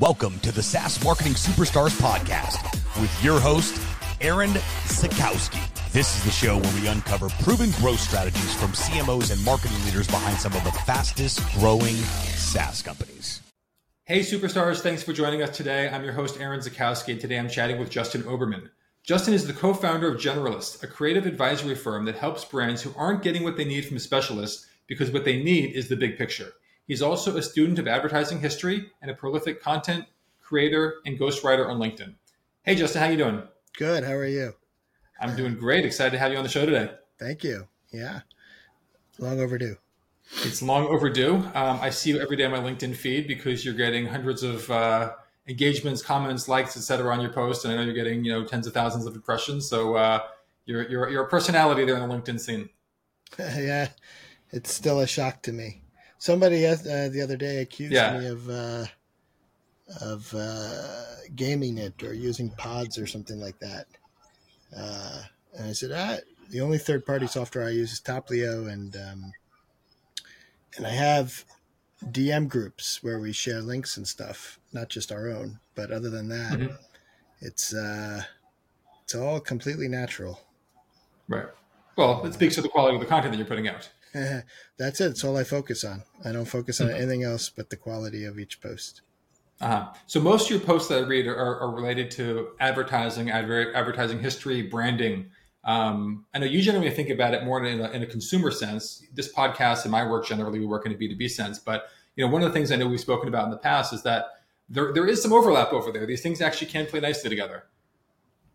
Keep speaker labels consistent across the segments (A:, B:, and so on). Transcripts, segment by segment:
A: welcome to the SaaS Marketing Superstars podcast with your host, Aaron Zakowski. This is the show where we uncover proven growth strategies from CMOs and marketing leaders behind some of the fastest growing SaaS companies.
B: Hey, superstars, thanks for joining us today. I'm your host, Aaron Zakowski, and today I'm chatting with Justin Oberman. Justin is the co founder of Generalist, a creative advisory firm that helps brands who aren't getting what they need from specialists because what they need is the big picture. He's also a student of advertising history and a prolific content creator and ghostwriter on LinkedIn. Hey, Justin, how you doing?
C: Good. How are you?
B: I'm doing great. Excited to have you on the show today.
C: Thank you. Yeah, long overdue.
B: It's long overdue. Um, I see you every day on my LinkedIn feed because you're getting hundreds of uh, engagements, comments, likes, etc. on your post, and I know you're getting you know tens of thousands of impressions. So uh, you're, you're you're a personality there in the LinkedIn scene.
C: yeah, it's still a shock to me. Somebody uh, the other day accused yeah. me of uh, of uh, gaming it or using pods or something like that. Uh, and I said, ah, the only third party software I use is Taplio, and um, and I have DM groups where we share links and stuff, not just our own. But other than that, mm-hmm. it's uh, it's all completely natural.
B: Right. Well, it speaks to the quality of the content that you're putting out.
C: That's it. It's all I focus on. I don't focus on mm-hmm. anything else but the quality of each post.
B: Uh-huh. So most of your posts that I read are, are related to advertising, adver- advertising history, branding. Um, I know you generally think about it more in a, in a, consumer sense. This podcast and my work generally we work in a B two B sense. But you know, one of the things I know we've spoken about in the past is that there there is some overlap over there. These things actually can play nicely together.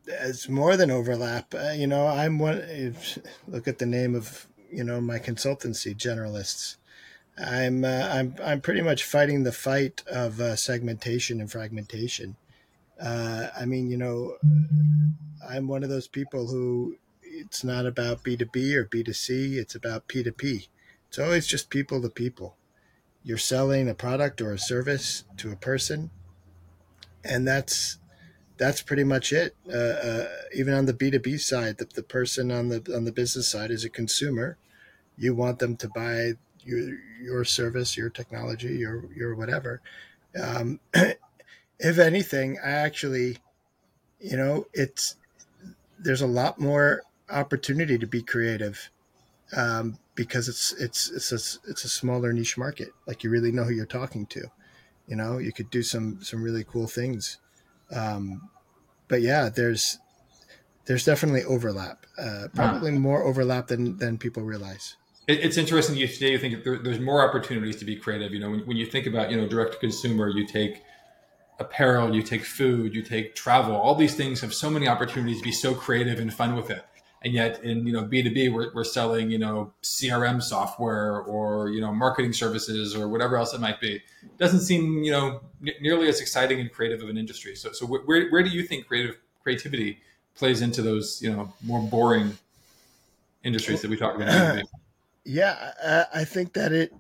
C: It's more than overlap. Uh, you know, I'm one. Look at the name of you know my consultancy generalists. I'm uh, i'm i'm pretty much fighting the fight of uh, segmentation and fragmentation. Uh, i mean you know i'm one of those people who it's not about b2b or b2c it's about p2p it's always just people to people. You're selling a product or a service to a person and that's that's pretty much it. Uh, uh, even on the B two B side, the, the person on the on the business side is a consumer. You want them to buy your your service, your technology, your your whatever. Um, if anything, I actually, you know, it's there's a lot more opportunity to be creative um, because it's it's it's a it's a smaller niche market. Like you really know who you're talking to. You know, you could do some some really cool things. Um, but yeah, there's there's definitely overlap. Uh, probably more overlap than than people realize.
B: It's interesting you today. You think there's more opportunities to be creative. You know, when, when you think about you know direct to consumer, you take apparel, you take food, you take travel. All these things have so many opportunities to be so creative and fun with it. And yet, in you know B two B, we're selling you know CRM software or you know marketing services or whatever else it might be. Doesn't seem you know n- nearly as exciting and creative of an industry. So, so where where do you think creative creativity plays into those you know more boring industries that we talk about?
C: Yeah, I, I think that it,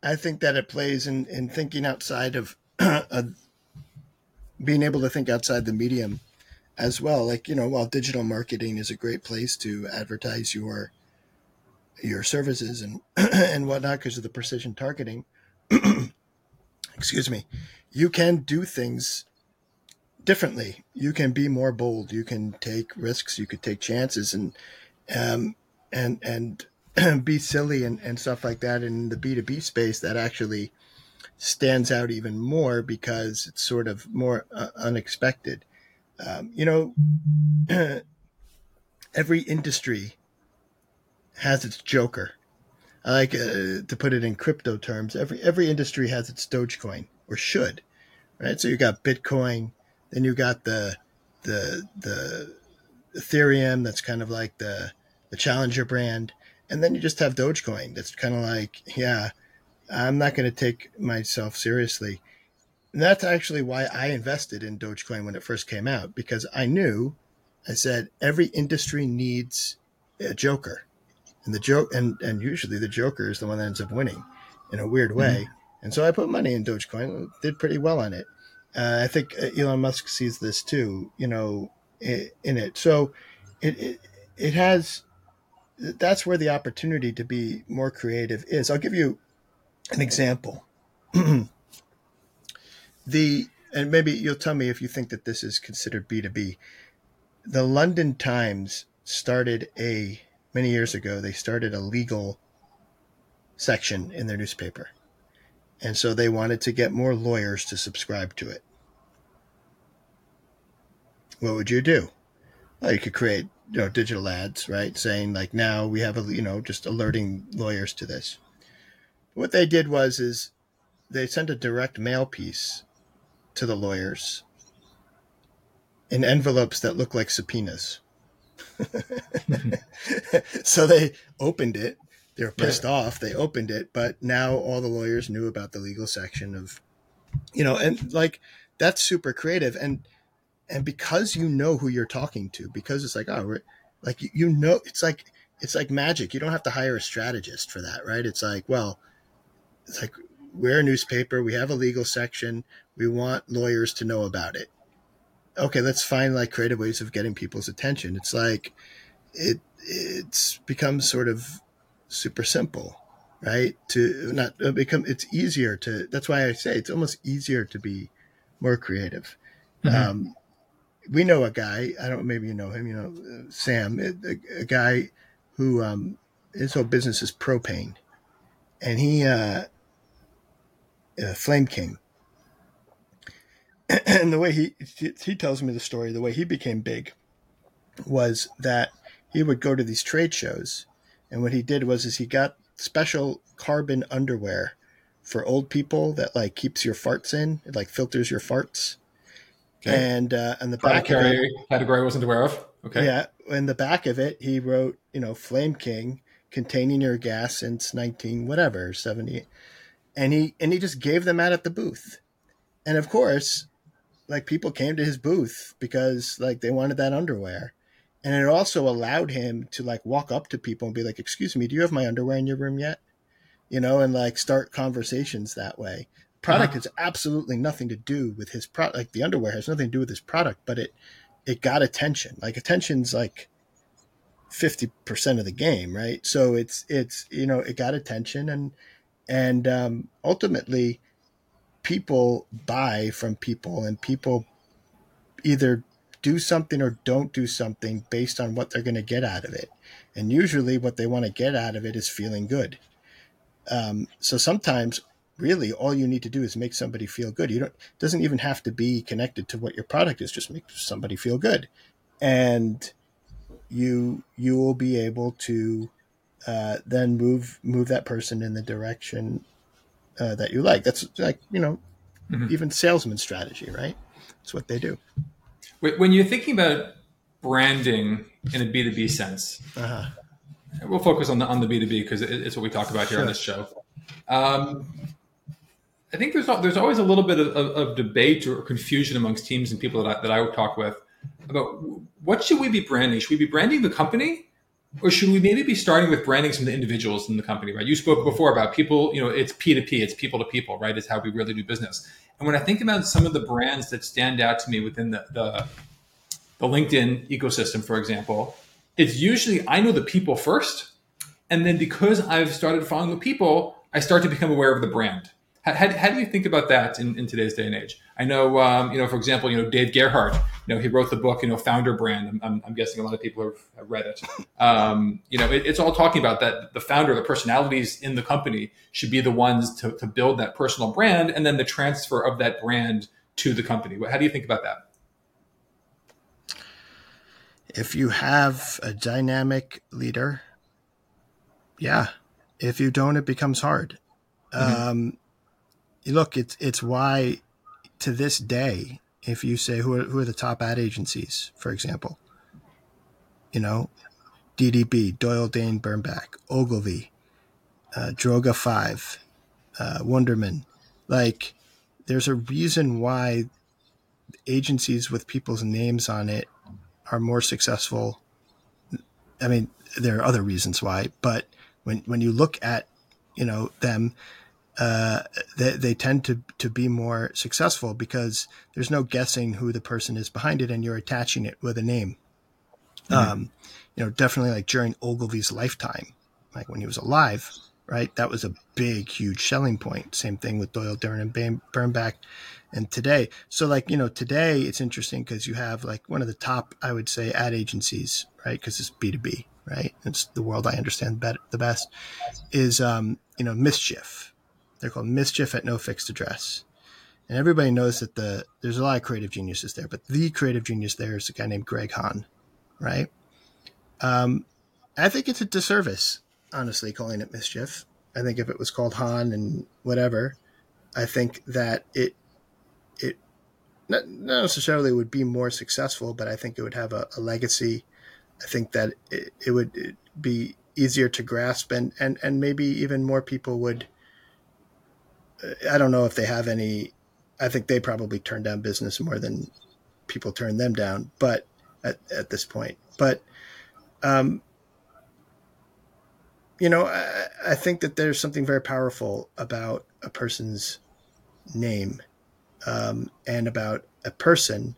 C: I think that it plays in in thinking outside of, uh, being able to think outside the medium as well. Like, you know, while digital marketing is a great place to advertise your your services and and whatnot because of the precision targeting, excuse me, you can do things differently. You can be more bold. You can take risks. You could take chances and um and and be silly and, and stuff like that. in the B2B space, that actually stands out even more because it's sort of more uh, unexpected. Um, you know, every industry has its Joker. I like uh, to put it in crypto terms. Every every industry has its Dogecoin or should, right? So you got Bitcoin, then you got the the the Ethereum. That's kind of like the the challenger brand, and then you just have Dogecoin. That's kind of like, yeah, I'm not going to take myself seriously. And that's actually why I invested in Dogecoin when it first came out because I knew, I said every industry needs a joker, and the joke, and and usually the joker is the one that ends up winning, in a weird way. Mm-hmm. And so I put money in Dogecoin, did pretty well on it. Uh, I think uh, Elon Musk sees this too, you know, in, it. So it, it it has that's where the opportunity to be more creative is. I'll give you an example. the and maybe you'll tell me if you think that this is considered B2B. The London Times started a, many years ago, they started a legal section in their newspaper. And so they wanted to get more lawyers to subscribe to it. What would you do? Well, you could create, you know, digital ads, right? Saying like now we have a, you know, just alerting lawyers to this. What they did was is they sent a direct mail piece to the lawyers in envelopes that look like subpoenas. so they opened it. They were pissed off. They opened it, but now all the lawyers knew about the legal section of, you know, and like that's super creative. And and because you know who you're talking to, because it's like oh, like you know, it's like it's like magic. You don't have to hire a strategist for that, right? It's like well, it's like we're a newspaper. We have a legal section. We want lawyers to know about it. Okay, let's find like creative ways of getting people's attention. It's like it it's become sort of super simple, right? To not uh, become it's easier to. That's why I say it's almost easier to be more creative. Mm-hmm. Um, we know a guy. I don't. Maybe you know him. You know Sam, a, a guy who um, his whole business is propane, and he uh, uh, Flame King. And the way he he tells me the story, the way he became big was that he would go to these trade shows, and what he did was is he got special carbon underwear for old people that like keeps your farts in, it like filters your farts. Okay. And uh, and the
B: back category, it, category I wasn't aware of. Okay.
C: Yeah, in the back of it, he wrote, you know, Flame King, containing your gas since nineteen whatever seventy and he and he just gave them out at the booth. And of course like people came to his booth because like they wanted that underwear. And it also allowed him to like walk up to people and be like excuse me do you have my underwear in your room yet? You know and like start conversations that way. Product uh-huh. has absolutely nothing to do with his product like the underwear has nothing to do with his product but it it got attention. Like attention's like 50% of the game right? So it's it's you know it got attention and and um, ultimately people buy from people and people either do something or don't do something based on what they're going to get out of it. And usually what they want to get out of it is feeling good. Um, so sometimes really all you need to do is make somebody feel good. You don't doesn't even have to be connected to what your product is just make somebody feel good. And you you will be able to uh, then move move that person in the direction uh, that you like. That's like you know, mm-hmm. even salesman strategy, right? That's what they do.
B: When you're thinking about branding in a B two B sense, uh-huh. we'll focus on the on the B two B because it's what we talk about here sure. on this show. Um, I think there's there's always a little bit of, of, of, debate or confusion amongst teams and people that I, that I would talk with about what should we be branding? Should we be branding the company or should we maybe be starting with branding some of the individuals in the company, right? You spoke mm-hmm. before about people, you know, it's P2P, it's people to people, right? It's how we really do business. And when I think about some of the brands that stand out to me within the, the, the LinkedIn ecosystem, for example, it's usually I know the people first. And then because I've started following the people, I start to become aware of the brand. How, how, do you think about that in, in today's day and age? I know, um, you know, for example, you know, Dave Gerhardt, you know, he wrote the book, you know, Founder Brand. I'm, I'm guessing a lot of people have, have read it. Um, you know, it, it's all talking about that the founder, the personalities in the company should be the ones to, to build that personal brand and then the transfer of that brand to the company. How do you think about that?
C: If you have a dynamic leader, yeah. If you don't, it becomes hard. Mm-hmm. Um, look, it's it's why to this day, if you say who are, who are the top ad agencies, for example, you know, DDB, Doyle Dane Bernbach, Ogilvy, uh, Droga Five, uh, Wunderman, like there's a reason why agencies with people's names on it are more successful. I mean, there are other reasons why, but when when you look at you know them uh, they, they tend to, to be more successful because there's no guessing who the person is behind it and you're attaching it with a name. Mm-hmm. Um, you know, definitely like during Ogilvy's lifetime, like when he was alive, right? That was a big, huge selling point. Same thing with Doyle, Dern, and Bernbach. And today, so like, you know, today it's interesting because you have like one of the top, I would say, ad agencies, right? Because it's B2B, right? It's the world I understand better, the best is, um, you know, Mischief. They're called Mischief at No Fixed Address. And everybody knows that the there's a lot of creative geniuses there, but the creative genius there is a guy named Greg Hahn, right? Um, I think it's a disservice, honestly, calling it mischief. I think if it was called Hahn and whatever, I think that it it not, necessarily would be more successful, but I think it would have a, a legacy. I think that it, it would be easier to grasp, and, and and maybe even more people would. I don't know if they have any. I think they probably turn down business more than people turn them down, but at, at this point, but um, you know, I, I, think that there's something very powerful about a person's name um, and about a person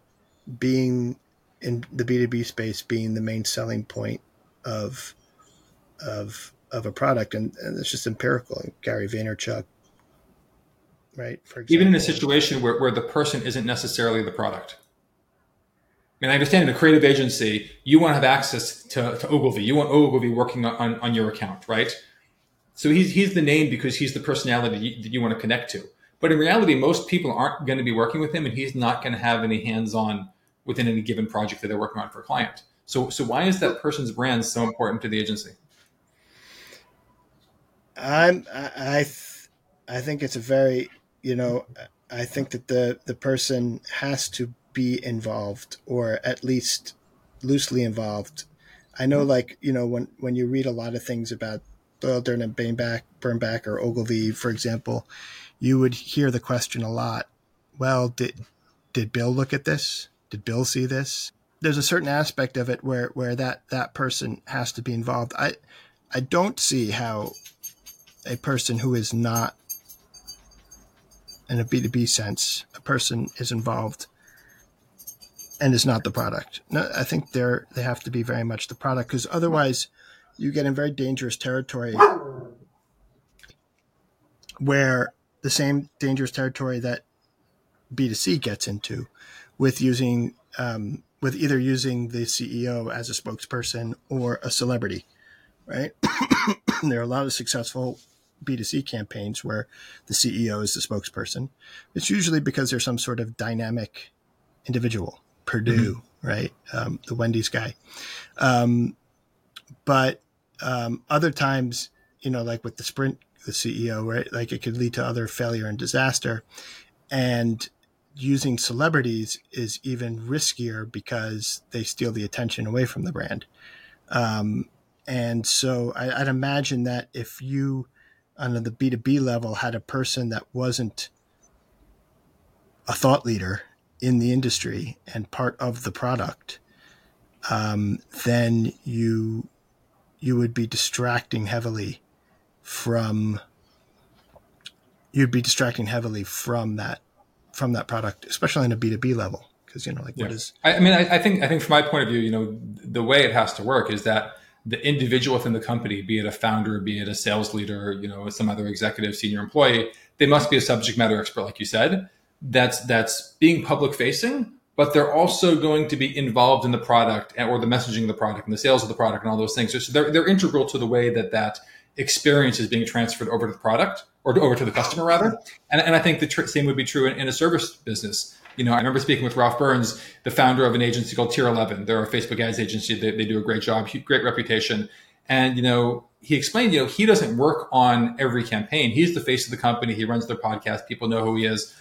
C: being in the B2B space being the main selling point of of of a product and, and it's just empirical Gary Vaynerchuk right
B: for example. even in a situation where, where the person isn't necessarily the product I mean, I understand in a creative agency, you want to have access to, to Ogilvy. You want Ogilvy working on, on your account, right? So he's, he's the name because he's the personality that you, that you want to connect to. But in reality, most people aren't going to be working with him and he's not going to have any hands on within any given project that they're working on for a client. So, so why is that person's brand so important to the agency?
C: I'm, I, I, th- I think it's a very, you know, I think that the, the person has to be involved or at least loosely involved. I know, mm-hmm. like you know, when when you read a lot of things about Doyle, Dern, and Bernbach, Bernbach or Ogilvy, for example, you would hear the question a lot. Well, did did Bill look at this? Did Bill see this? There's a certain aspect of it where where that that person has to be involved. I I don't see how a person who is not in a B2B sense, a person is involved and is not the product. No, I think they're they have to be very much the product because otherwise you get in very dangerous territory where the same dangerous territory that B2C gets into with using um, with either using the CEO as a spokesperson or a celebrity, right? there are a lot of successful B2C campaigns where the CEO is the spokesperson. It's usually because there's some sort of dynamic individual Perdue, mm-hmm. right? Um, the Wendy's guy. Um, but um, other times, you know, like with the Sprint, the CEO, right? Like it could lead to other failure and disaster. And using celebrities is even riskier because they steal the attention away from the brand. Um, and so I, would imagine that if you, on the B2B level, had a person that wasn't a thought leader in the industry and part of the product, um, then you you would be distracting heavily from you'd be distracting heavily from that from that product, especially on a B two B level. Because you know, like yeah. what is?
B: I, I mean, I, I, think I think from my point of view, you know, the way it has to work is that the individual within the company, be it a founder, be it a sales leader, you know, some other executive, senior employee, they must be a subject matter expert, like you said. That's that's being public facing but they're also going to be involved in the product or the messaging of the product and the sales of the product and all those things. So they're, they're integral to the way that that experience is being transferred over to the product or over to the customer rather. And, and i think the tr- same would be true in, in, a service business you know i remember speaking with ralph burns the founder of an agency called tier 11 they're a facebook ads agency. They, they do a great job great reputation. And you know he explained you know he doesn't work on every campaign. He's the face of the company. He runs their podcast. People know who he is.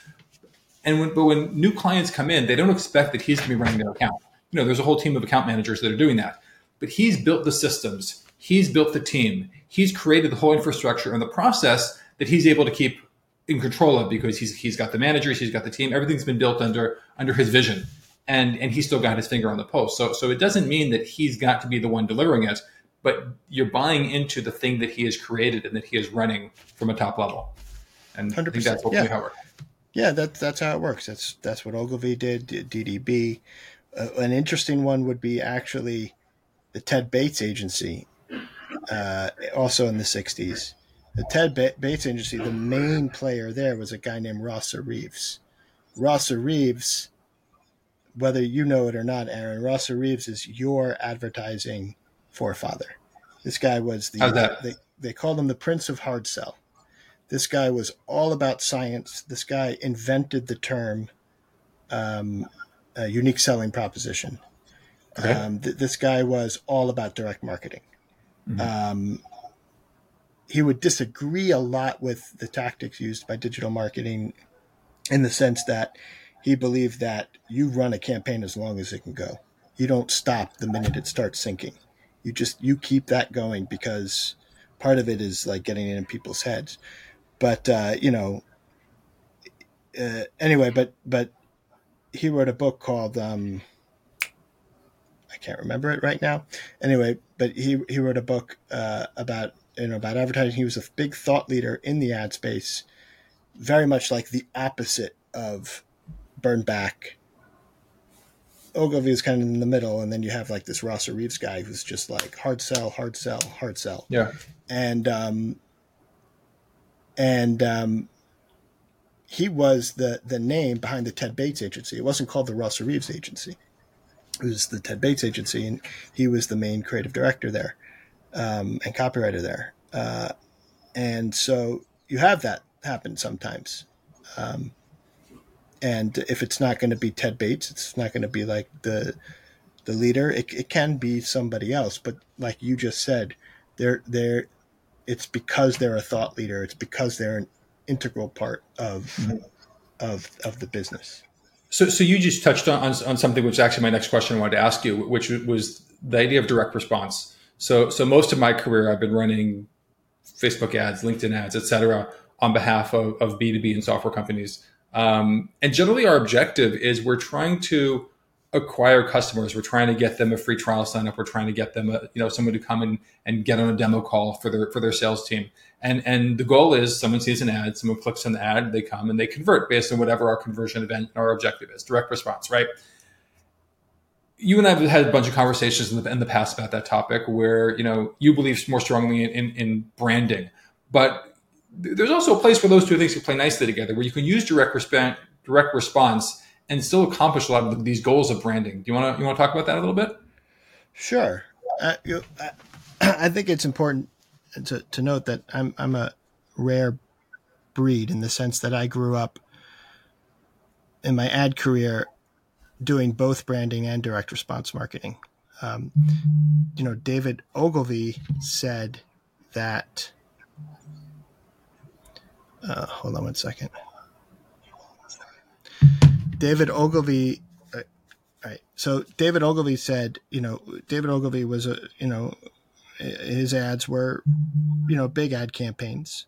B: And when, but when new clients come in, they don't expect that he's going to be running their account. You know, there's a whole team of account managers that are doing that. But he's built the systems, he's built the team, he's created the whole infrastructure and the process that he's able to keep in control of because he's he's got the managers, he's got the team, everything's been built under under his vision. And and he's still got his finger on the post. So so it doesn't mean that he's got to be the one delivering it, but you're buying into the thing that he has created and that he is running from a top level. And 100%. I think that's
C: yeah. how it works. Yeah, that's that's how it works. That's that's what Ogilvy did. DDB. Uh, an interesting one would be actually the Ted Bates agency, uh, also in the '60s. The Ted Bates agency, the main player there was a guy named Rosser Reeves. Rosser Reeves, whether you know it or not, Aaron, Rosser Reeves is your advertising forefather. This guy was the, they, they called him the Prince of Hard Sell. This guy was all about science. This guy invented the term um, unique selling proposition. Okay. Um, th- this guy was all about direct marketing. Mm-hmm. Um, he would disagree a lot with the tactics used by digital marketing in the sense that he believed that you run a campaign as long as it can go. You don't stop the minute it starts sinking. You just you keep that going because part of it is like getting it in people's heads. But uh, you know, uh, anyway, but but he wrote a book called um, I can't remember it right now. Anyway, but he he wrote a book uh, about you know about advertising. He was a big thought leader in the ad space, very much like the opposite of Bernbach. Ogilvy is kind of in the middle, and then you have like this Rosser Reeves guy who's just like hard sell, hard sell, hard sell.
B: Yeah.
C: And um, and um, he was the the name behind the Ted Bates agency. It wasn't called the Rosser Reeves agency. It was the Ted Bates agency, and he was the main creative director there um, and copywriter there. Uh, and so you have that happen sometimes. Um, and if it's not going to be Ted Bates, it's not going to be like the the leader. It, it can be somebody else, but like you just said, they're they're it's because they're a thought leader. It's because they're an integral part of mm-hmm. of of the business.
B: So, so you just touched on, on, on something which is actually my next question I wanted to ask you, which was the idea of direct response. So, so most of my career, I've been running Facebook ads, LinkedIn ads, et cetera, on behalf of, of B2B and software companies. Um, and generally, our objective is we're trying to acquire customers. We're trying to get them a free trial sign up. We're trying to get them, a, you know, someone to come in and get on a demo call for their for their sales team. And and the goal is someone sees an ad, someone clicks on the ad, they come and they convert based on whatever our conversion event and our objective is. Direct response, right? You and I have had a bunch of conversations in the, in the past about that topic, where you know you believe more strongly in, in, in branding, but there's also a place where those two things can play nicely together, where you can use direct response, direct response, and still accomplish a lot of these goals of branding. Do you want to you want to talk about that a little bit?
C: Sure. Uh, you, I, I think it's important to, to note that I'm I'm a rare breed in the sense that I grew up in my ad career doing both branding and direct response marketing. Um, you know, David Ogilvy said that uh, hold on one second. David Ogilvy. Uh, right. So David Ogilvy said, you know, David Ogilvy was a, you know, his ads were, you know, big ad campaigns,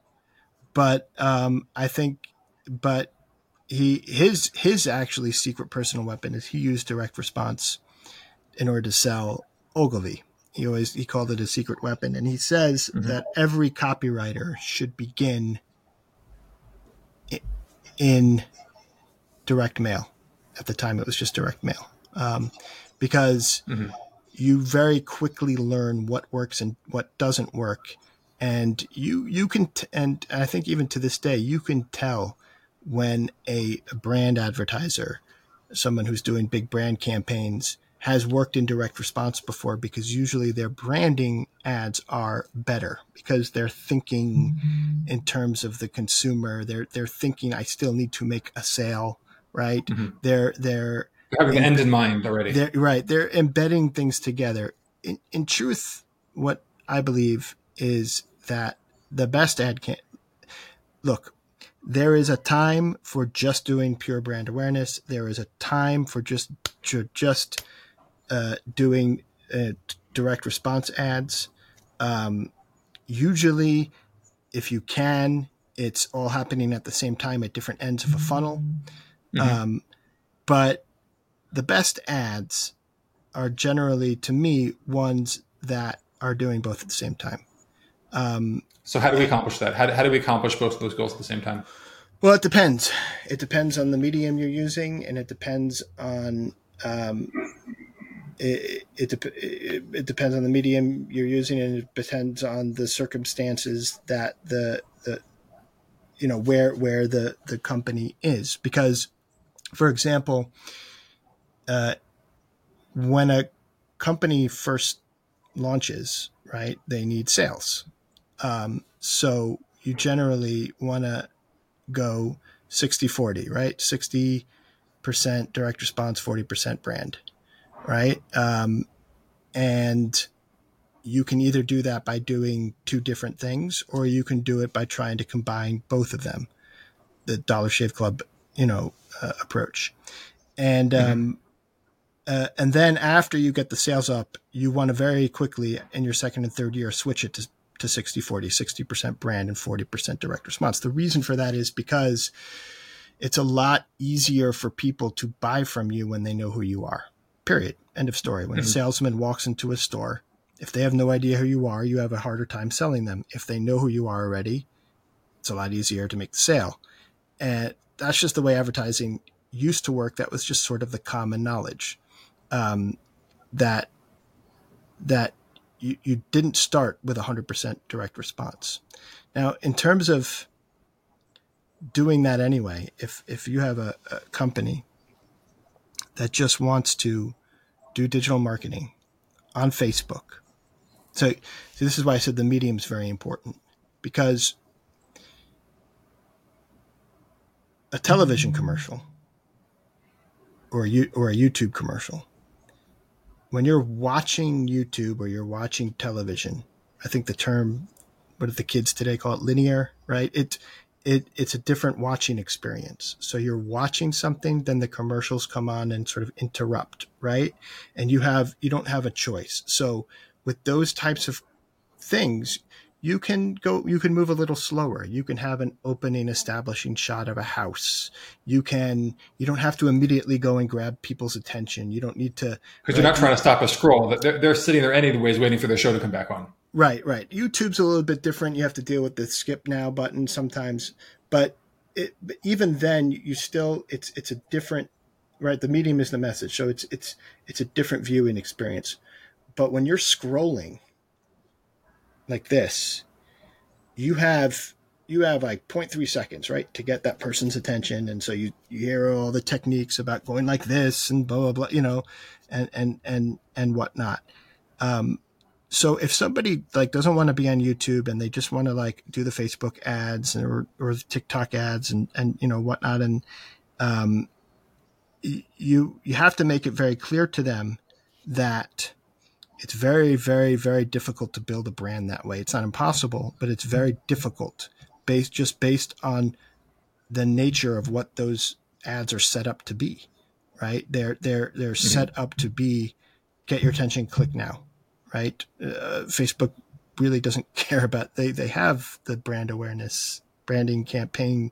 C: but um, I think, but he his his actually secret personal weapon is he used direct response in order to sell Ogilvy. He always he called it a secret weapon, and he says mm-hmm. that every copywriter should begin in direct mail. At the time, it was just direct mail um, because mm-hmm. you very quickly learn what works and what doesn't work, and you you can t- and I think even to this day you can tell when a brand advertiser, someone who's doing big brand campaigns, has worked in direct response before because usually their branding ads are better because they're thinking mm-hmm. in terms of the consumer. They're they're thinking I still need to make a sale, right? Mm-hmm. They're they're
B: having an end in mind already.
C: They're, right. They're embedding things together. In in truth, what I believe is that the best ad can look there is a time for just doing pure brand awareness. There is a time for just just uh, doing uh, direct response ads. Um, usually, if you can, it's all happening at the same time at different ends of a funnel. Mm-hmm. Um, but the best ads are generally, to me, ones that are doing both at the same time.
B: Um, so, how do we accomplish that? How do, how do we accomplish both of those goals at the same time?
C: Well, it depends. It depends on the medium you're using, and it depends on um, it, it, it, it depends on the medium you're using and it depends on the circumstances that the the you know where where the the company is because for example uh, when a company first launches right they need sales um, so you generally want to go 60 40 right 60% direct response 40% brand right? Um, and you can either do that by doing two different things, or you can do it by trying to combine both of them, the Dollar Shave Club, you know, uh, approach. And mm-hmm. um, uh, and then after you get the sales up, you want to very quickly in your second and third year switch it to to 60 40 60% brand and 40% direct response the reason for that is because it's a lot easier for people to buy from you when they know who you are Period. End of story. When mm-hmm. a salesman walks into a store, if they have no idea who you are, you have a harder time selling them. If they know who you are already, it's a lot easier to make the sale. And that's just the way advertising used to work. That was just sort of the common knowledge um, that that you, you didn't start with 100% direct response. Now, in terms of doing that anyway, if if you have a, a company that just wants to do digital marketing on Facebook. So, so this is why I said the medium is very important because a television commercial or a, or a YouTube commercial, when you're watching YouTube or you're watching television, I think the term, what do the kids today call it, linear, right? It it, it's a different watching experience. So you're watching something, then the commercials come on and sort of interrupt, right? And you have, you don't have a choice. So with those types of things, you can go, you can move a little slower. You can have an opening, establishing shot of a house. You can, you don't have to immediately go and grab people's attention. You don't need to.
B: Because you're not trying to stop a scroll. They're, they're sitting there anyways waiting for their show to come back on.
C: Right, right. YouTube's a little bit different. You have to deal with the skip now button sometimes, but, it, but even then, you still it's it's a different right. The medium is the message, so it's it's it's a different viewing experience. But when you're scrolling like this, you have you have like 0.3 seconds, right, to get that person's attention, and so you you hear all the techniques about going like this and blah blah blah, you know, and and and and whatnot. Um, so if somebody like doesn't want to be on YouTube and they just want to like do the Facebook ads or or the TikTok ads and and you know whatnot and um you you have to make it very clear to them that it's very very very difficult to build a brand that way. It's not impossible, but it's very difficult based just based on the nature of what those ads are set up to be. Right? They're they're they're mm-hmm. set up to be get your attention, click now right? Uh, Facebook really doesn't care about they they have the brand awareness branding campaign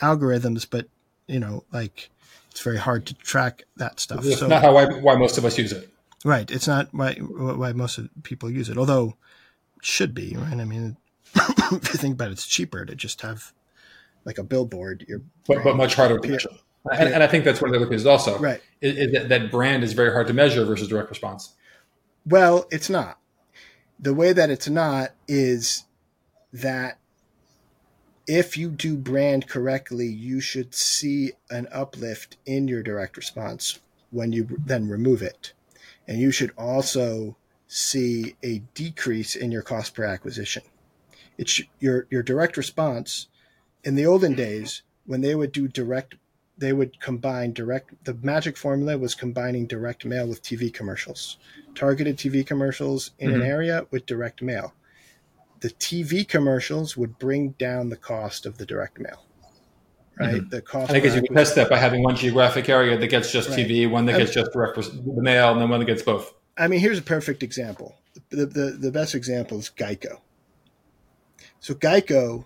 C: algorithms, but you know, like it's very hard to track that stuff.
B: So, not how why, why most of us use it.
C: Right. It's not why why most of people use it, although it should be right. I mean, if you think about it, it's cheaper to just have like a billboard. Your
B: but, but much harder to measure. And, and, I think that's one of the other pieces also.
C: Right.
B: Is, is that, that brand is very hard to measure versus direct response.
C: Well, it's not. The way that it's not is that if you do brand correctly, you should see an uplift in your direct response when you then remove it. And you should also see a decrease in your cost per acquisition. It's your your direct response in the olden days when they would do direct they would combine direct the magic formula was combining direct mail with TV commercials targeted TV commercials in mm-hmm. an area with direct mail. The TV commercials would bring down the cost of the direct mail. Right, mm-hmm. the cost.
B: I think you can test that by having one geographic area that gets just right. TV, one that gets just direct mail, and then one that gets both.
C: I mean, here's a perfect example. The, the, the best example is Geico. So Geico,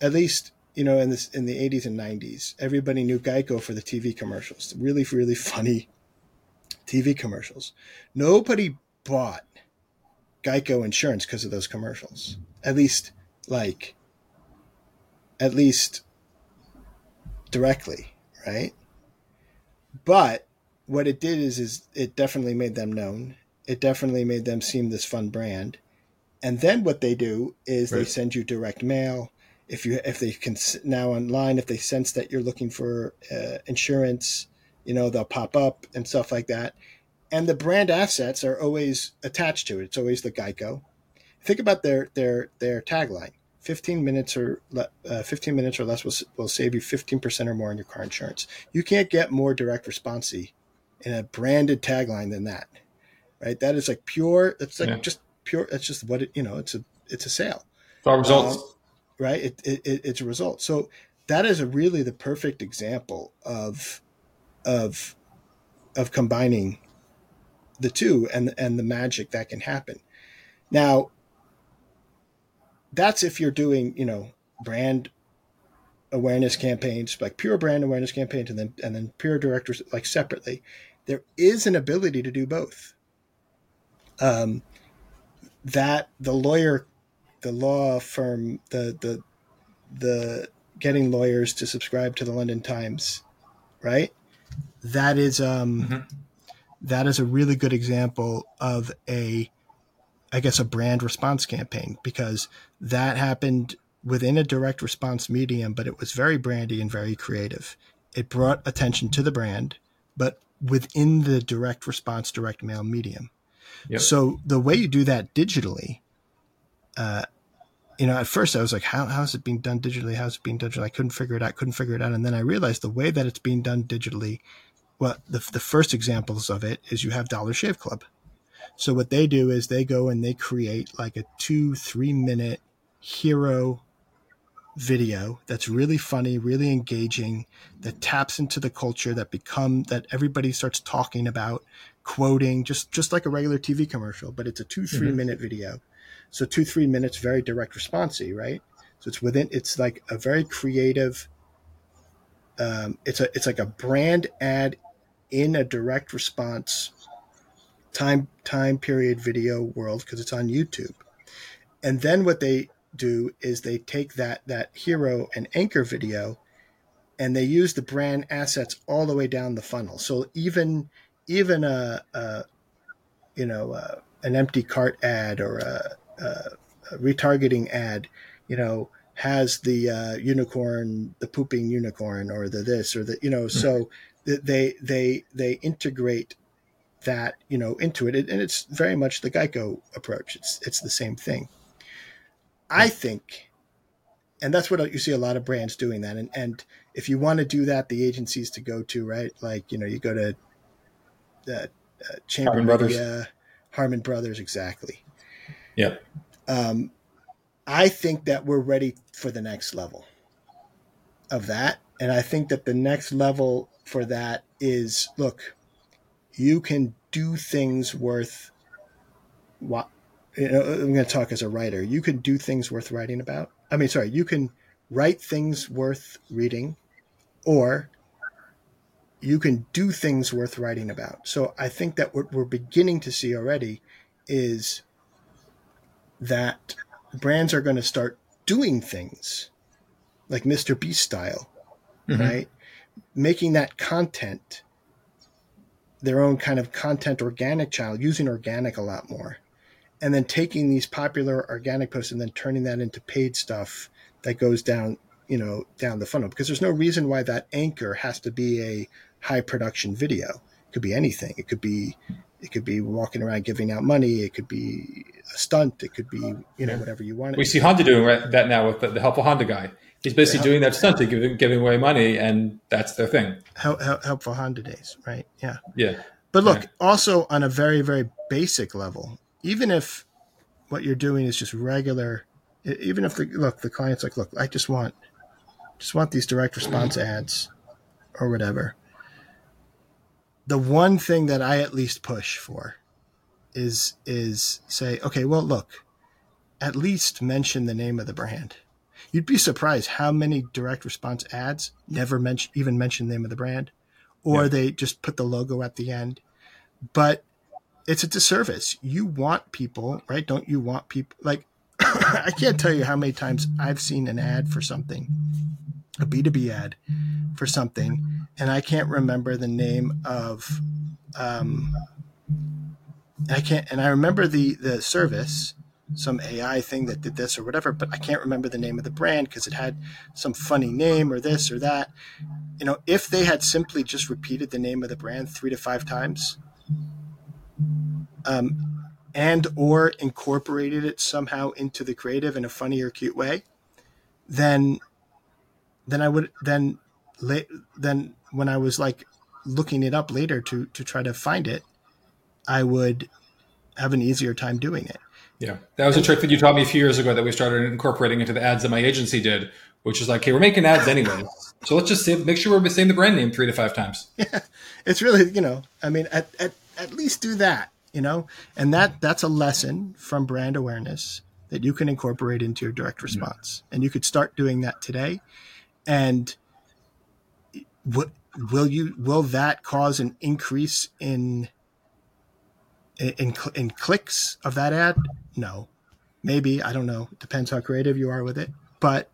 C: at least you know, in this in the 80s and 90s, everybody knew Geico for the TV commercials. Really, really funny TV commercials. Nobody bought Geico insurance because of those commercials. At least, like, at least directly, right? But what it did is is it definitely made them known. It definitely made them seem this fun brand. And then what they do is right. they send you direct mail. If you if they can now online, if they sense that you're looking for uh, insurance, you know they'll pop up and stuff like that. And the brand assets are always attached to it. It's always the Geico. Think about their their their tagline: 15 minutes or uh, 15 minutes or less will, will save you 15% or more on your car insurance. You can't get more direct responsey in a branded tagline than that, right? That is like pure. It's like yeah. just pure. It's just what it, you know, it's a, it's a sale.
B: It's all results. Um,
C: right. It, it, it's a result. So that is a really the perfect example of, of, of combining the two and, and the magic that can happen. Now, that's if you're doing, you know, brand awareness campaigns, like pure brand awareness campaigns, and then and then pure directors like separately. There is an ability to do both. Um, that the lawyer, the law firm, the the the getting lawyers to subscribe to the London Times, right? That is um, mm-hmm. that is a really good example of a I guess, a brand response campaign because that happened within a direct response medium, but it was very brandy and very creative. It brought attention to the brand, but within the direct response, direct mail medium. Yep. So the way you do that digitally, uh, you know, at first I was like, how, how is it being done digitally? How's it being done? I couldn't figure it out, couldn't figure it out. And then I realized the way that it's being done digitally, well, the, the first examples of it is you have Dollar Shave Club. So what they do is they go and they create like a two, three minute hero video that's really funny, really engaging, that taps into the culture that become that everybody starts talking about, quoting, just just like a regular TV commercial, but it's a two, three mm-hmm. minute video. So two, three minutes, very direct responsey, right? So it's within it's like a very creative um, it's a it's like a brand ad in a direct response time time period video world because it's on YouTube. And then what they do is they take that that hero and anchor video and they use the brand assets all the way down the funnel. So even even a, a you know a, an empty cart ad or a, a, retargeting ad, you know, has the uh, unicorn, the pooping unicorn, or the this or the you know. Mm-hmm. So they they they integrate that you know into it, and it's very much the Geico approach. It's it's the same thing. I think, and that's what you see a lot of brands doing that. And and if you want to do that, the agencies to go to right, like you know, you go to the uh, Chamber Harmon Media, Brothers. Harmon Brothers, exactly.
B: Yeah.
C: Um, I think that we're ready for the next level of that, and I think that the next level for that is look you can do things worth what you know, I'm going to talk as a writer. You can do things worth writing about. I mean, sorry, you can write things worth reading, or you can do things worth writing about. So I think that what we're beginning to see already is that brands are going to start doing things like Mr. Beast style, mm-hmm. right? Making that content their own kind of content organic channel, using organic a lot more, and then taking these popular organic posts and then turning that into paid stuff that goes down, you know, down the funnel. Because there's no reason why that anchor has to be a high production video. It could be anything. It could be it could be walking around giving out money. It could be a stunt. It could be you know whatever you want.
B: We see Honda doing that now with the, the helpful Honda guy. He's basically doing that stunt to giving giving away money, and that's their thing.
C: Help, help, helpful Honda days, right? Yeah.
B: Yeah.
C: But look, yeah. also on a very very basic level, even if what you're doing is just regular, even if the look the client's like, look, I just want just want these direct response ads or whatever. The one thing that I at least push for is is say, okay, well, look, at least mention the name of the brand You'd be surprised how many direct response ads never mention even mention the name of the brand, or yeah. they just put the logo at the end. But it's a disservice. You want people, right? Don't you want people like I can't tell you how many times I've seen an ad for something, a B2B ad for something, and I can't remember the name of um, I can't, and I remember the the service, some AI thing that did this or whatever, but I can't remember the name of the brand because it had some funny name or this or that. You know, if they had simply just repeated the name of the brand three to five times, um, and or incorporated it somehow into the creative in a funny or cute way, then then I would then then when I was like looking it up later to to try to find it, I would have an easier time doing it.
B: Yeah, that was a trick that you taught me a few years ago that we started incorporating into the ads that my agency did, which is like, hey, we're making ads anyway, so let's just say, make sure we're saying the brand name three to five times.
C: Yeah, it's really you know, I mean, at at, at least do that, you know, and that that's a lesson from brand awareness that you can incorporate into your direct response, and you could start doing that today, and what will you will that cause an increase in in in clicks of that ad? No, maybe I don't know. Depends how creative you are with it, but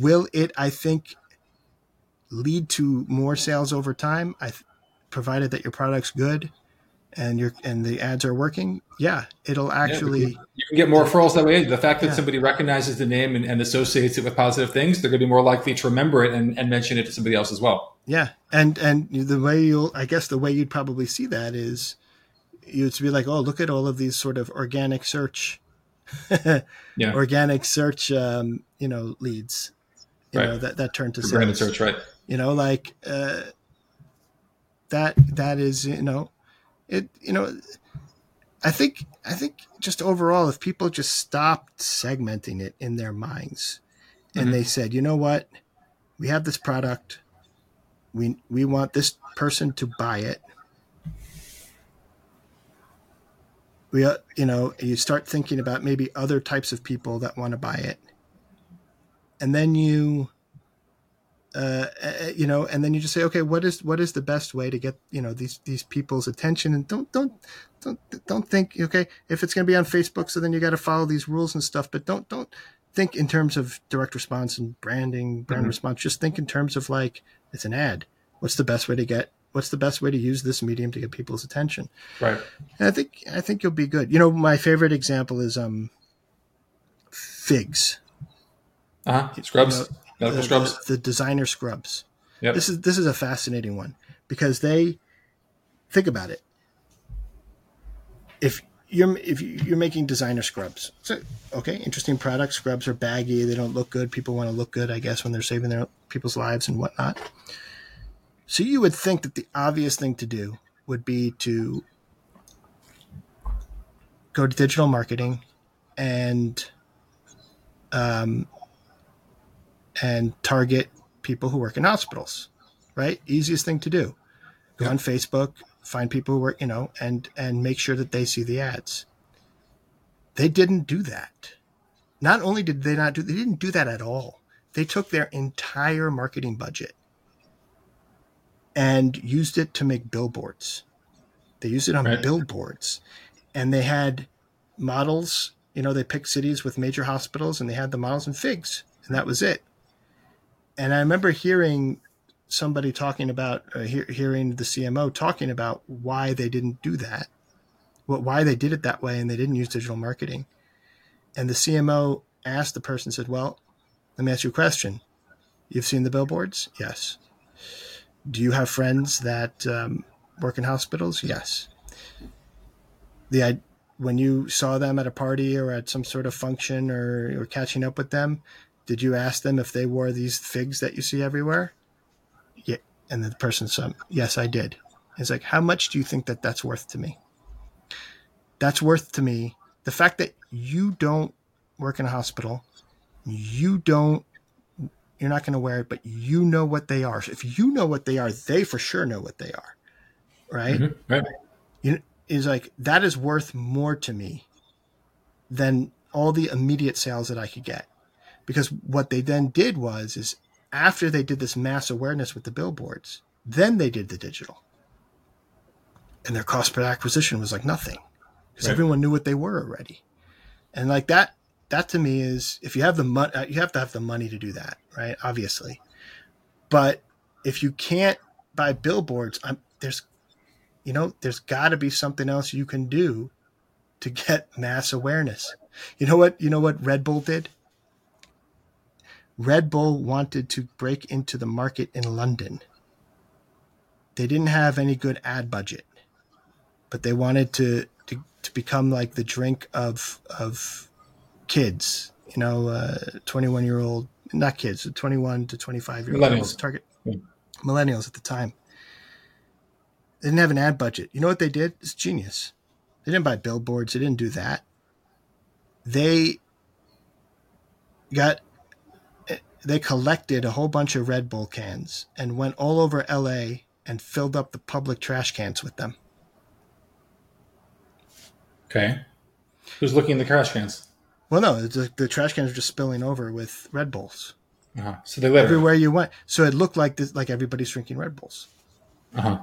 C: will it? I think lead to more sales over time. I provided that your product's good and your and the ads are working, yeah, it'll actually. Yeah,
B: you can get more referrals that way. The fact that yeah. somebody recognizes the name and, and, associates it with positive things, they're going to be more likely to remember it and, and mention it to somebody else as well.
C: Yeah, and and the way you'll, I guess, the way you'd probably see that is, you'd be like, oh, look at all of these sort of organic search, yeah, organic search, um, you know, leads, you right. know, that that turn to
B: sales. search, right?
C: You know, like uh, that. That is, you know, it. You know I think I think just overall, if people just stopped segmenting it in their minds, and mm-hmm. they said, you know what, we have this product, we we want this person to buy it. We, uh, you know, you start thinking about maybe other types of people that want to buy it, and then you uh, uh, you know, and then you just say, okay, what is what is the best way to get you know these these people's attention? And don't don't don't don't think okay if it's going to be on Facebook, so then you got to follow these rules and stuff. But don't don't think in terms of direct response and branding, brand mm-hmm. response. Just think in terms of like it's an ad. What's the best way to get? What's the best way to use this medium to get people's attention?
B: Right.
C: And I think I think you'll be good. You know, my favorite example is um, figs.
B: Uh huh. Scrubs. You know, Medical
C: the,
B: scrubs.
C: The, the, designer scrubs. Yep. This is this is a fascinating one because they think about it. If you're if you're making designer scrubs, so okay, interesting product. Scrubs are baggy; they don't look good. People want to look good, I guess, when they're saving their people's lives and whatnot. So you would think that the obvious thing to do would be to go to digital marketing and um, and target people who work in hospitals, right? Easiest thing to do. Go yeah. on Facebook, find people who work, you know, and and make sure that they see the ads. They didn't do that. Not only did they not do they didn't do that at all. They took their entire marketing budget and used it to make billboards. They used it on right. billboards. And they had models, you know, they picked cities with major hospitals and they had the models and figs, and that was it and I remember hearing somebody talking about uh, he- hearing the CMO talking about why they didn't do that, what why they did it that way, and they didn't use digital marketing. And the CMO asked the person, said, "Well, let me ask you a question. You've seen the billboards? Yes. Do you have friends that um, work in hospitals? Yes. The when you saw them at a party or at some sort of function or, or catching up with them, did you ask them if they wore these figs that you see everywhere? Yeah. And the person said, yes, I did. It's like, how much do you think that that's worth to me? That's worth to me the fact that you don't work in a hospital, you don't, you're not going to wear it, but you know what they are. If you know what they are, they for sure know what they are, right? Mm-hmm. Right. You is like that is worth more to me than all the immediate sales that I could get because what they then did was is after they did this mass awareness with the billboards, then they did the digital. And their cost per acquisition was like nothing because right. everyone knew what they were already. And like that, that to me is if you have the money, uh, you have to have the money to do that, right? Obviously. But if you can't buy billboards, I'm, there's, you know, there's got to be something else you can do to get mass awareness. You know what? You know what Red Bull did? Red Bull wanted to break into the market in London. They didn't have any good ad budget, but they wanted to to, to become like the drink of of kids. You know, uh, twenty one year old, not kids, twenty one to twenty five year old target yeah. millennials at the time. They didn't have an ad budget. You know what they did? It's genius. They didn't buy billboards. They didn't do that. They got they collected a whole bunch of Red Bull cans and went all over LA and filled up the public trash cans with them.
B: Okay. Who's looking in the trash cans?
C: Well, no, the, the trash cans are just spilling over with Red Bulls.
B: Uh-huh. So they litter.
C: everywhere you went. So it looked like this, like everybody's drinking Red Bulls.
B: Uh huh.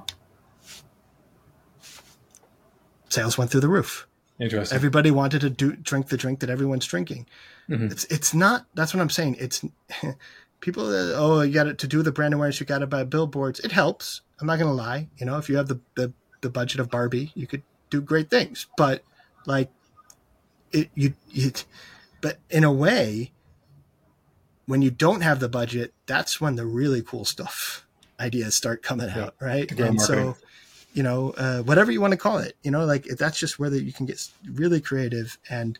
C: Sales went through the roof.
B: Interesting.
C: Everybody wanted to do drink the drink that everyone's drinking. Mm-hmm. It's it's not. That's what I'm saying. It's people. oh, you got to do the brand awareness. You got to buy billboards. It helps. I'm not gonna lie. You know, if you have the, the the budget of Barbie, you could do great things. But like, it you it. But in a way, when you don't have the budget, that's when the really cool stuff ideas start coming yeah. out, right? And so you know, uh, whatever you want to call it, you know, like that's just where you can get really creative and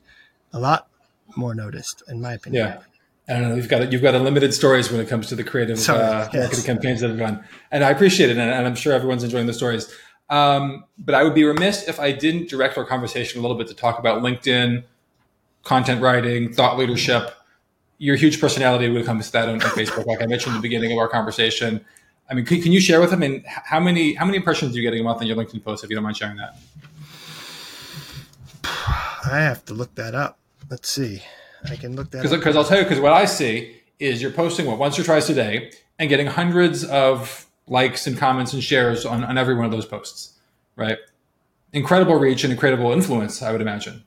C: a lot more noticed, in my opinion.
B: Yeah. I don't know. You've got you've got unlimited stories when it comes to the creative Sorry, uh, yes. marketing campaigns that have gone, and I appreciate it, and, and I'm sure everyone's enjoying the stories. Um, but I would be remiss if I didn't direct our conversation a little bit to talk about LinkedIn, content writing, thought leadership. Your huge personality when it comes to that on, on Facebook, like I mentioned in the beginning of our conversation. I mean, can, can you share with them? And how many how many impressions are you getting a month on your LinkedIn post? If you don't mind sharing that.
C: I have to look that up. Let's see. I can look that
B: because I'll tell you because what I see is you're posting what once or twice a day and getting hundreds of likes and comments and shares on, on every one of those posts, right? Incredible reach and incredible influence, I would imagine.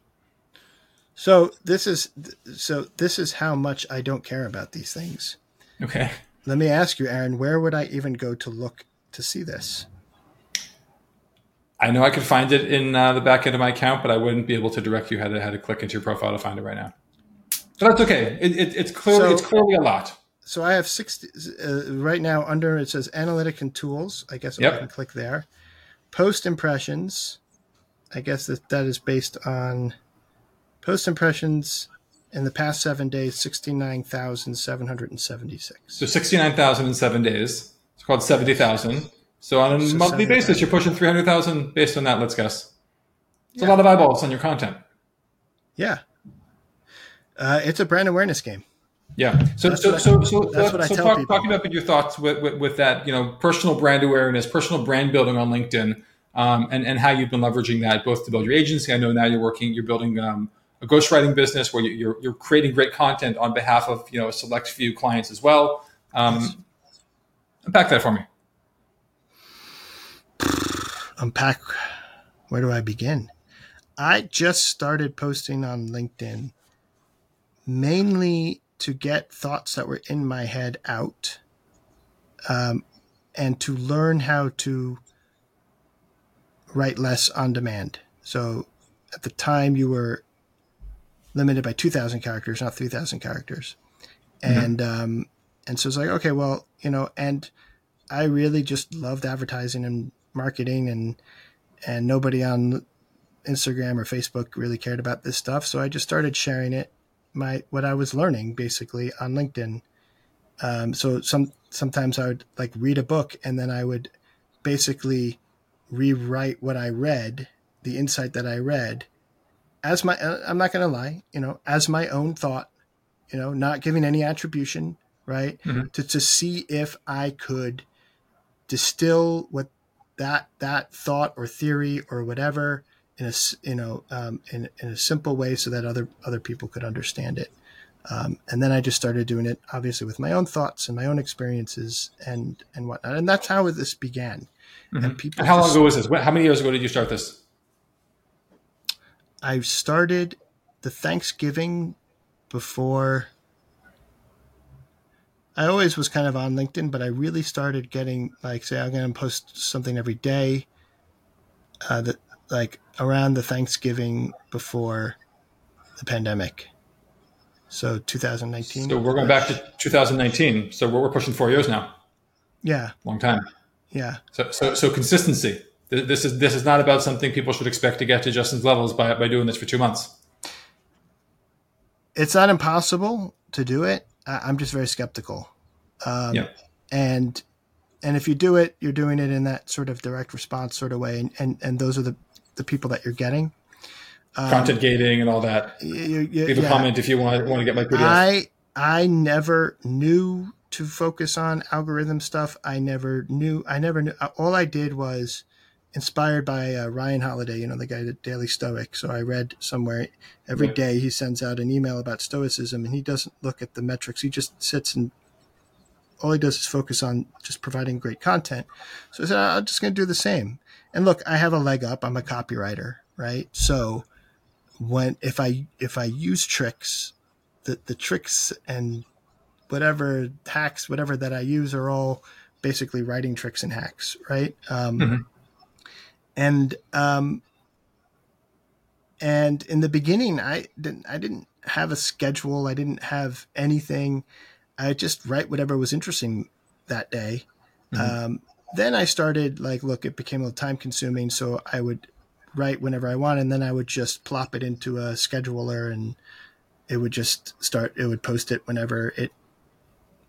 C: So this is so this is how much I don't care about these things.
B: Okay.
C: Let me ask you, Aaron, where would I even go to look to see this?
B: I know I could find it in uh, the back end of my account, but I wouldn't be able to direct you how to how to click into your profile to find it right now. But that's okay. It, it, it's clearly so, it's clearly a lot.
C: So I have sixty uh, right now. Under it says analytic and tools. I guess yep. I can click there. Post impressions. I guess that that is based on post impressions in the past seven days, 69,776.
B: So 69,000 in seven days. It's called 70,000. So on a so monthly basis, you're pushing 300,000 based on that, let's guess. It's yeah. a lot of eyeballs on your content.
C: Yeah. Uh, it's a brand awareness game.
B: Yeah. So, that's so, I, so, so, that's what I tell talk, people. Talking about your thoughts with, with, with, that, you know, personal brand awareness, personal brand building on LinkedIn, um, and, and how you've been leveraging that both to build your agency. I know now you're working, you're building um, a ghostwriting business where you're, you're creating great content on behalf of you know a select few clients as well. Um, unpack that for me.
C: Unpack. Where do I begin? I just started posting on LinkedIn mainly to get thoughts that were in my head out um, and to learn how to write less on demand. So at the time, you were limited by 2000 characters not 3000 characters. Mm-hmm. and um and so it's like okay well you know and i really just loved advertising and marketing and and nobody on instagram or facebook really cared about this stuff. So i just started sharing it my what i was learning basically on linkedin. Um, so some sometimes i would like read a book and then i would basically rewrite what i read the insight that i read as my uh, I'm not going to lie, you know, as my own thought, you know, not giving any attribution, right? Mm-hmm. To to see if I could distill what that that thought or theory or whatever in a you know um, in, in a simple way so that other other people could understand it. Um, and then I just started doing it, obviously, with my own thoughts and my own experiences and and whatnot. And that's how this began.
B: Mm-hmm. And people. how long ago was this? How many years ago did you start this?
C: I started the Thanksgiving before I always was kind of on LinkedIn, but I really started getting like, say, I'm going to post something every day. Uh, that like around the Thanksgiving before the pandemic. So 2019.
B: So we're going back to 2019. So we're, we're pushing four years now.
C: Yeah.
B: Long time.
C: Yeah.
B: So, so, so consistency. This is this is not about something people should expect to get to Justin's levels by by doing this for two months.
C: It's not impossible to do it. I'm just very skeptical. Um,
B: yeah.
C: And and if you do it, you're doing it in that sort of direct response sort of way, and and, and those are the the people that you're getting.
B: Um, Content gating and all that.
C: You, you,
B: Leave a
C: yeah.
B: comment if you want want to get my videos.
C: I I never knew to focus on algorithm stuff. I never knew. I never knew. All I did was inspired by uh, Ryan Holiday, you know, the guy at Daily Stoic. So I read somewhere every day he sends out an email about Stoicism and he doesn't look at the metrics. He just sits and all he does is focus on just providing great content. So I said, I'm just going to do the same. And look, I have a leg up. I'm a copywriter, right? So when, if I, if I use tricks, the, the tricks and whatever hacks, whatever that I use are all basically writing tricks and hacks, right? Um,
B: Mhm.
C: And um, and in the beginning, I didn't I didn't have a schedule. I didn't have anything. I just write whatever was interesting that day.
B: Mhm.
C: Um, then I started like, look, it became a little time consuming, so I would write whenever I want, and then I would just plop it into a scheduler, and it would just start. It would post it whenever it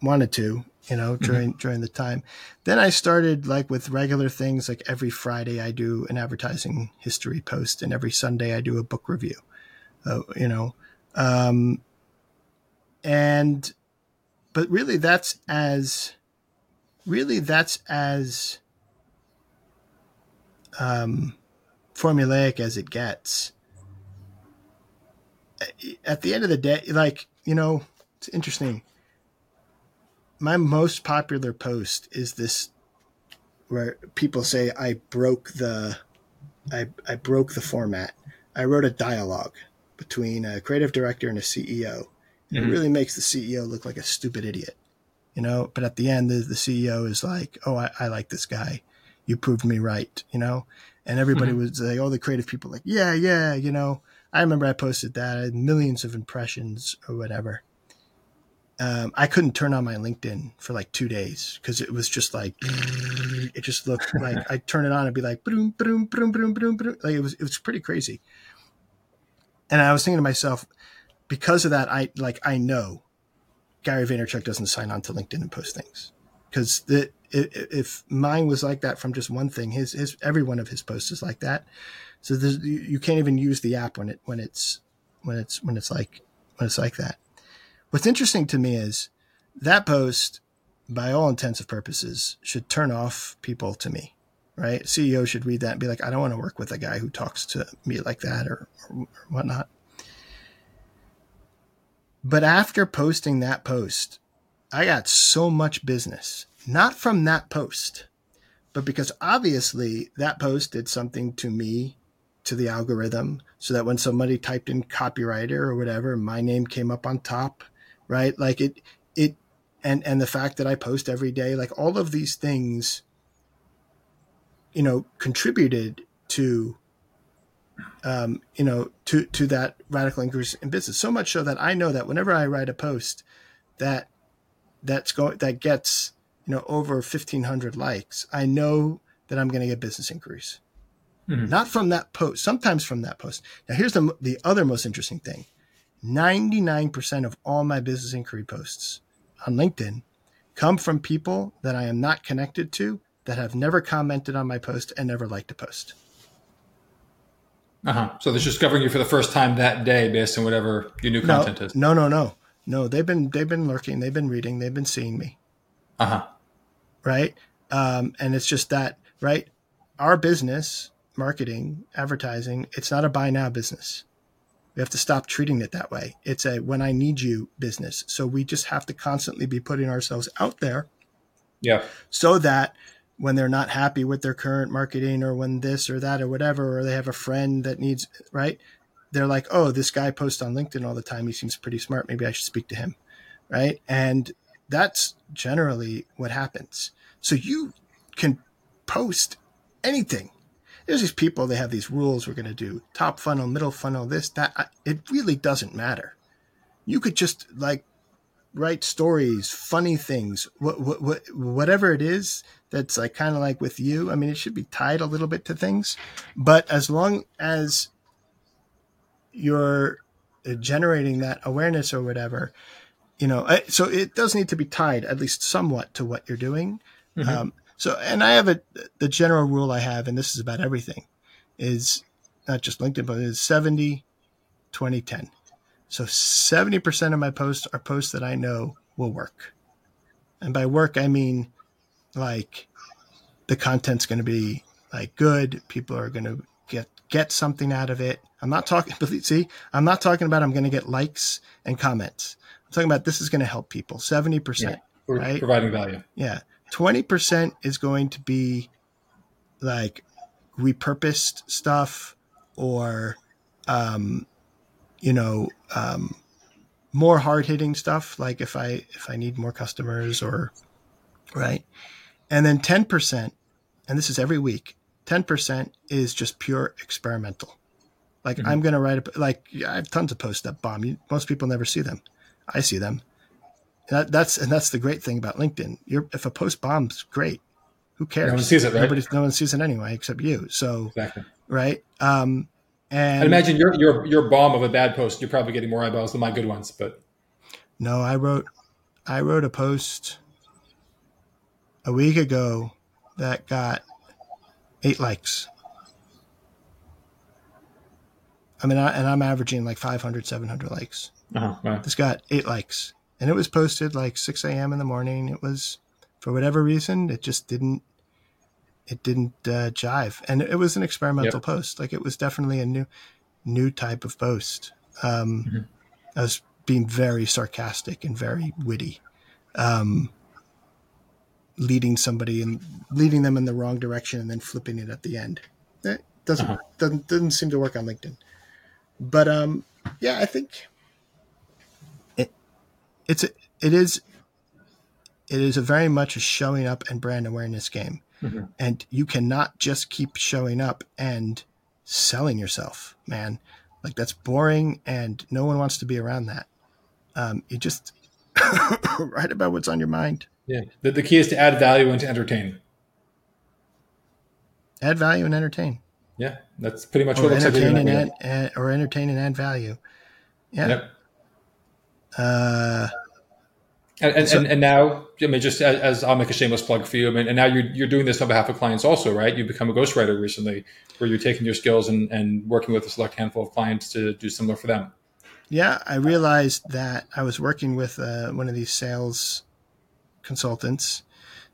C: wanted to, you know, during during the time. Then I started like with regular things, like every Friday I do an advertising history post, and every Sunday I do a book review. Uh, you know, um, and but really that's as really that's as um, formulaic as it gets. At the end of the day, like you know, it's interesting my most popular post is this where people say I broke the I, I broke the format. I wrote a dialogue between a creative director and a CEO. It
B: Mhm.
C: really makes the CEO look like a stupid idiot, you know. But at the end, the, the CEO is like, "Oh, I, I like this guy. You proved me right," you know. And everybody was like, all the creative people, like, "Yeah, yeah," you know. I remember I posted that, I had millions of impressions or whatever um, I couldn't turn on my LinkedIn for like two days because it was just like it just looked like I'd turn it on and be like boom, boom, boom, boom, boom, boom. like it was it was pretty crazy. And I was thinking to myself, because of that, I like I know Gary Vaynerchuk doesn't sign on to LinkedIn and post things because the if mine was like that from just one thing, his his every one of his posts is like that. So you can't even use the app when it when it's when it's when it's like when it's like that. What's interesting to me is that post, by all intents and purposes, should turn off people to me, right? CEO should read that and be like, I don't want to work with a guy who talks to me like that or, or whatnot. But after posting that post, I got so much business, not from that post, but because obviously that post did something to me, to the algorithm, so that when somebody typed in copywriter or whatever, my name came up on top, right? Like it, it, and and the fact that I post every day, like all of these things, you know, contributed to, um, you know, to to that radical increase in business. So much so that I know that whenever I write a post, that that's going that gets you know over fifteen hundred likes, I know that I'm going to get business increase
B: Mhm.
C: not from that post sometimes from that post now here's the the other most interesting thing 99% of all my business inquiry posts on linkedin come from people that i am not connected to that have never commented on my post and never liked a post.
B: Uh-huh. So they're discovering you for the first time that day based on whatever your new
C: no.
B: content is.
C: no no no. No they've been they've been lurking they've been reading they've been seeing me.
B: Uh-huh.
C: right? Um, and it's just that right? Our business marketing advertising it's not a buy now business we have to stop treating it that way. It's a when i need you business. So we just have to constantly be putting ourselves out there
B: Yeah.
C: so that when they're not happy with their current marketing or when this or that or whatever or they have a friend that needs right? They're like oh this guy posts on linkedin all the time. He seems pretty smart. Maybe i should speak to him. Right? And that's generally what happens. So you can post anything. There's these people, they have these rules. We're going to do top funnel, middle funnel, this, that. It really doesn't matter. You could just like write stories, funny things, what, what, what, whatever it is that's like kind of like with you. I mean, it should be tied a little bit to things, but as long as you're generating that awareness or whatever, you know, so it does need to be tied at least somewhat to what you're doing. Mm-hmm. Um, so, and I have a, the general rule I have, and this is about everything is not just LinkedIn, but it's 70, 20, 10. So 70% of my posts are posts that I know will work. And by work, I mean like the content's going to be like good. People are going to get, get something out of it. I'm not talking, see, I'm not talking about I'm going to get likes and comments. I'm talking about this is going to help people. 70%. Yeah,
B: right? Providing value.
C: Yeah. 20% is going to be like repurposed stuff or, um, you know, um, more hard hitting stuff. Like if I, if I need more customers or, right. And then 10%, and this is every week, 10% is just pure experimental. Like mm-hmm. I'm going to write a, like I have tons of posts that bomb. You, most people never see them. I see them. That, that's and that's the great thing about LinkedIn. You're, if a post bombs, great. Who cares?
B: No one sees it, right? Nobody,
C: no one sees it anyway, except you. So, exactly. right? Um, and
B: I imagine your your your bomb of a bad post, you're probably getting more eyeballs than my good ones. But
C: no, I wrote I wrote a post a week ago that got eight likes. I mean, I, and I'm averaging like 500, 700 likes. Uh-huh, right. This got eight likes and it was posted like 6 a.m. in the morning. It was, for whatever reason, it just didn't, it didn't uh, jive, and it was an experimental yep. post. Like it was definitely a new, new type of post. Um, mm-hmm. I was being very sarcastic and very witty, um, leading somebody and leading them in the wrong direction, and then flipping it at the end. That doesn't uh-huh. doesn't, doesn't seem to work on LinkedIn. But um, yeah, I think it's it is it is a very much a showing up and brand awareness game. Mm-hmm. And you cannot just keep showing up and selling yourself, man. Like that's boring and no one wants to be around that. Um, you just write about what's on your mind.
B: Yeah. The, the key is to add value and to entertain.
C: Add value and entertain.
B: Yeah. That's pretty much
C: or
B: what entertain
C: and add, add, or entertain and add value. Yeah. Yep.
B: Uh, and, and, so, and, now, I mean, just as, as, I'll make a shameless plug for you, I mean, and now you're, you're doing this on behalf of clients also, right? You've become a ghostwriter recently, where you're taking your skills and, and working with a select handful of clients to do similar for them.
C: Yeah, I realized that I was working with uh, one of these sales consultants.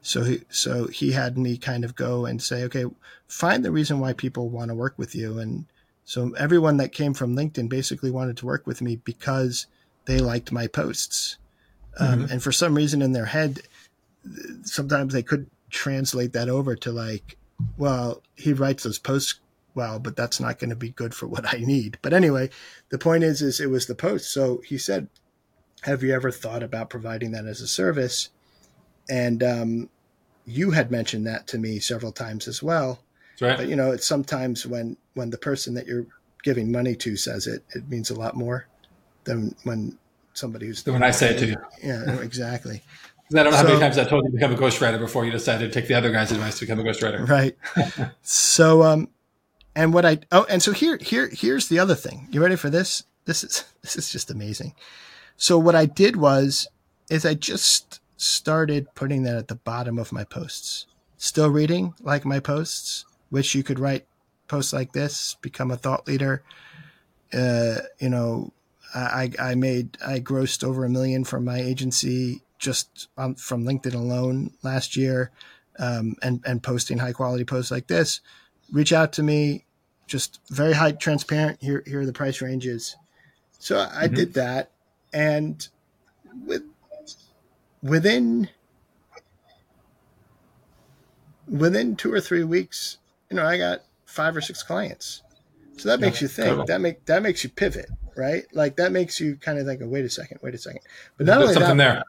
C: So he, so he had me kind of go and say, okay, find the reason why people want to work with you. And so everyone that came from LinkedIn basically wanted to work with me because they liked my posts. Um, mm-hmm. And for some reason in their head, sometimes they could translate that over to like, well, he writes those posts well, but that's not going to be good for what I need. But anyway, the point is, is it was the post. So he said, have you ever thought about providing that as a service? And um, you had mentioned that to me several times as well.
B: Right.
C: But you know, it's sometimes when when the person that you're giving money to says it, it means a lot more than when somebody who's
B: when I say it to you.
C: Yeah, exactly.
B: I don't know so, how many times I told you to become a ghostwriter before you decided to take the other guy's advice to become a ghostwriter.
C: Right. so, um, and what I oh, and so here here here's the other thing. You ready for this? This is this is just amazing. So what I did was is I just started putting that at the bottom of my posts. Still reading like my posts, which you could write posts like this, become a thought leader. Uh, you know, I, I made I grossed over a million from my agency just on, from LinkedIn alone last year, um, and and posting high quality posts like this. Reach out to me, just very high transparent. Here here are the price ranges. So I mm-hmm. did that, and with within within two or three weeks, you know, I got five or six clients. So that makes you think. That make that makes you pivot right? Like that makes you kind of think, oh, wait a second, wait a second. But not
B: There's
C: only
B: something
C: that,
B: there.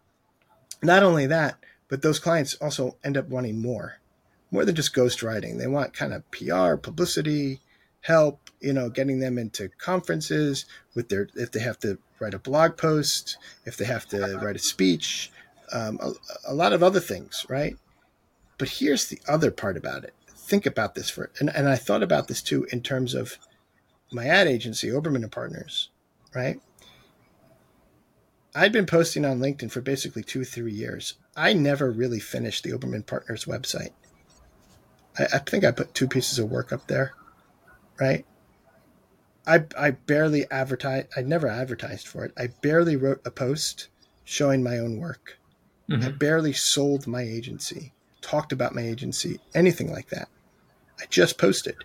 C: not only that, but those clients also end up wanting more, more than just ghostwriting. They want kind of PR, publicity, help, you know, getting them into conferences with their, if they have to write a blog post, if they have to write a speech, um, a, a lot of other things, right? But here's the other part about it. Think about this for, and, and I thought about this too in terms of my ad agency, Oberman and Partners, right? I'd been posting on LinkedIn for basically two, three years. I never really finished the Oberman Partners website. I, I think I put two pieces of work up there, right? I, I barely advertised. I never advertised for it. I barely wrote a post showing my own work. Mm-hmm. I barely sold my agency, talked about my agency, anything like that. I just posted.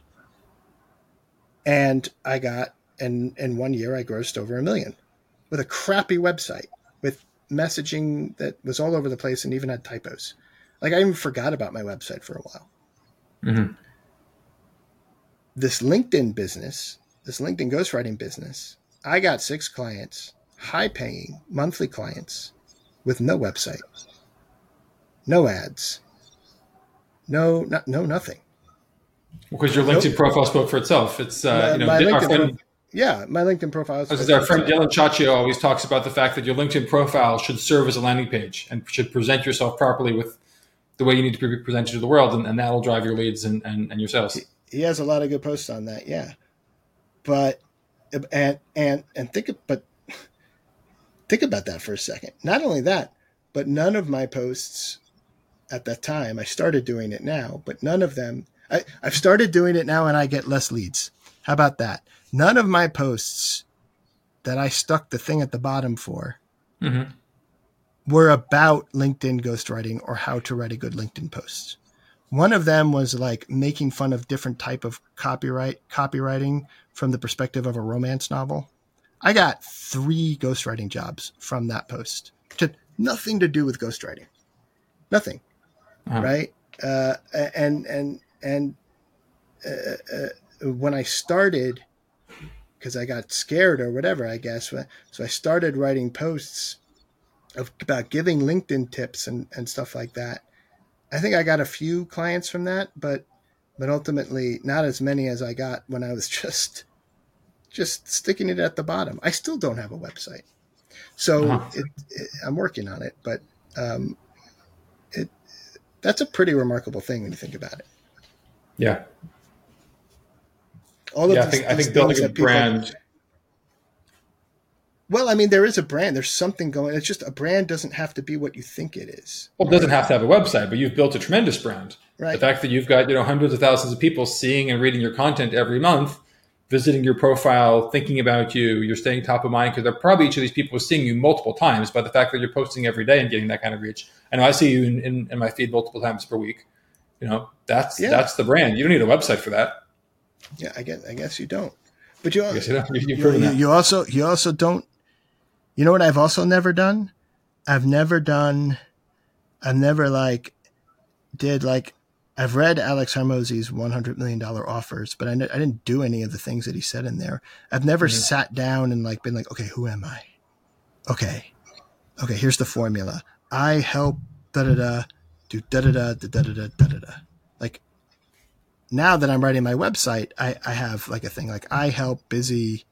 C: And I got, and in one year, I grossed over a million with a crappy website with messaging that was all over the place and even had typos. Like I even forgot about my website for a while. Mm-hmm. This LinkedIn business, this LinkedIn ghostwriting business, I got six clients, high paying monthly clients with no website, no ads, no, no, no nothing.
B: Because your LinkedIn nope. profile spoke for itself. It's uh, my, you know, our friend,
C: yeah, my LinkedIn profile.
B: Is our friend Dylan Chacho always talks about the fact that your LinkedIn profile should serve as a landing page and should present yourself properly with the way you need to be presented to the world, and, and that'll drive your leads and, and, and your sales. He,
C: he has a lot of good posts on that, yeah. But and and and think but think about that for a second. Not only that, but none of my posts at that time, I started doing it now, but none of them I, I've started doing it now and I get less leads. How about that? None of my posts that I stuck the thing at the bottom for mm-hmm. were about LinkedIn ghostwriting or how to write a good LinkedIn post. One of them was like making fun of different type of copyright copywriting from the perspective of a romance novel. I got three ghostwriting jobs from that post. To nothing to do with ghostwriting. Nothing. Uh-huh. Right? Uh, and and and uh, uh, when I started, because I got scared or whatever, I guess. So I started writing posts of, about giving LinkedIn tips and, and stuff like that. I think I got a few clients from that, but but ultimately not as many as I got when I was just just sticking it at the bottom. I still don't have a website, so uh-huh. it, it, I'm working on it. But um, it that's a pretty remarkable thing when you think about it.
B: Yeah. All of yeah, these, I think I think building a people, brand.
C: Well, I mean, there is a brand. There's something going. It's just a brand doesn't have to be what you think it is.
B: Well, it doesn't have to have a website, but you've built a tremendous brand. Right. The fact that you've got you know hundreds of thousands of people seeing and reading your content every month, visiting your profile, thinking about you, you're staying top of mind because they're probably each of these people is seeing you multiple times. by the fact that you're posting every day and getting that kind of reach, I know I see you in, in, in my feed multiple times per week. You know, that's yeah. that's the brand. You don't need a website for that.
C: Yeah, I guess I guess you don't. But you, you, you, you also you also don't. You know what I've also never done? I've never done. I've never like did like I've read Alex one hundred million dollar offers, but I, I didn't do any of the things that he said in there. I've never mm-hmm. sat down and like been like, okay, who am I? Okay, okay, here's the formula. I help da da da do da da da da da da da da da. Like now that I'm writing my website, I, I have like a thing like I help busy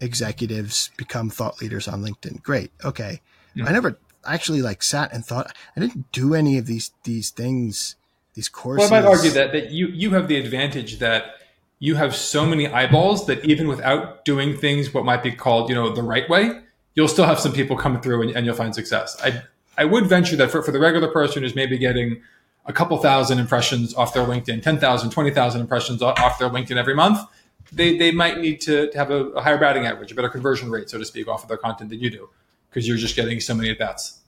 C: executives become thought leaders on LinkedIn. Great. Okay. I never actually like sat and thought I didn't do any of these these things, these courses.
B: Well, I might argue that that you you have the advantage that you have so many eyeballs that even without doing things what might be called, you know, the right way, you'll still have some people come through and, and you'll find success. I I would venture that for, for the regular person who's maybe getting a couple thousand impressions off their LinkedIn, 10,000, 20,000 impressions off their LinkedIn every month, they, they might need to, to have a, a, higher batting average, a better conversion rate, so to speak, off of their content than you do, because you're just getting so many at bats.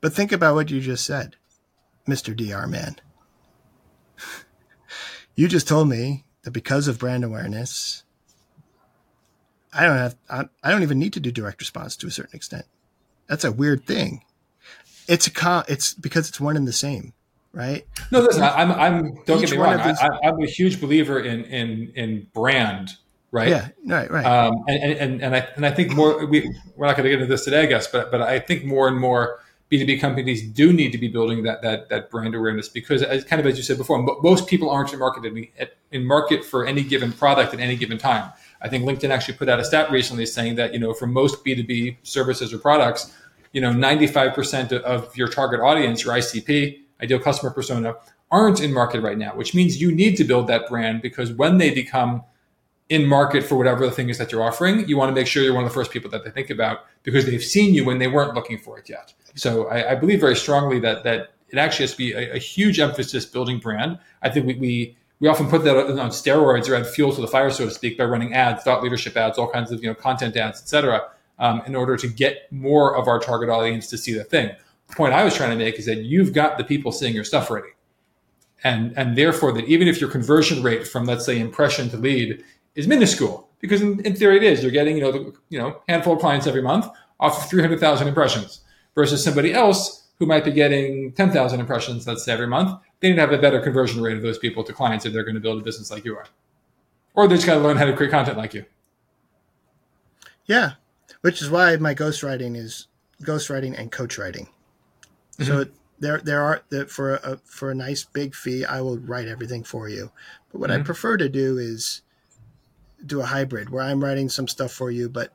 C: But think about what you just said, Mr. DR man. you just told me that because of brand awareness, I don't have, I, I don't even need to do direct response to a certain extent. That's a weird thing. It's a con, it's because it's one and the same, right?
B: No, listen, I'm, I'm, don't Each get me wrong. These, I, am a huge believer in, in, in brand, right?
C: Yeah, right, right.
B: Um, and, and, and I, and I think more, we, we're not going to get into this today, I guess, but, but I think more and more B2B companies do need to be building that that that brand awareness because, as kind of as you said before, most people aren't in market in market for any given product at any given time. I think LinkedIn actually put out a stat recently saying that you know for most B2B services or products, you know 95% of your target audience, your ICP, ideal customer persona, aren't in market right now, which means you need to build that brand because when they become in market for whatever the thing is that you're offering, you want to make sure you're one of the first people that they think about because they've seen you when they weren't looking for it yet. So I, I believe very strongly that that it actually has to be a, a huge emphasis building brand. I think we, we we often put that on steroids or add fuel to the fire, so to speak, by running ads, thought leadership ads, all kinds of you know content ads, etc., um, in order to get more of our target audience to see the thing. Point I was trying to make is that you've got the people seeing your stuff already, and and therefore that even if your conversion rate from let's say impression to lead is minuscule, because in, in theory it is, you're getting you know the, you know handful of clients every month off of 300,000 impressions versus somebody else who might be getting 10,000 impressions, let's say every month they need to have a better conversion rate of those people to clients if they're going to build a business like you are. Or they just got to learn how to create content like you.
C: Yeah, which is why my ghostwriting is ghostwriting and coach writing. Mm-hmm. So there, there are that for a for a nice big fee, I will write everything for you. But what mm-hmm. I prefer to do is do a hybrid where I'm writing some stuff for you, but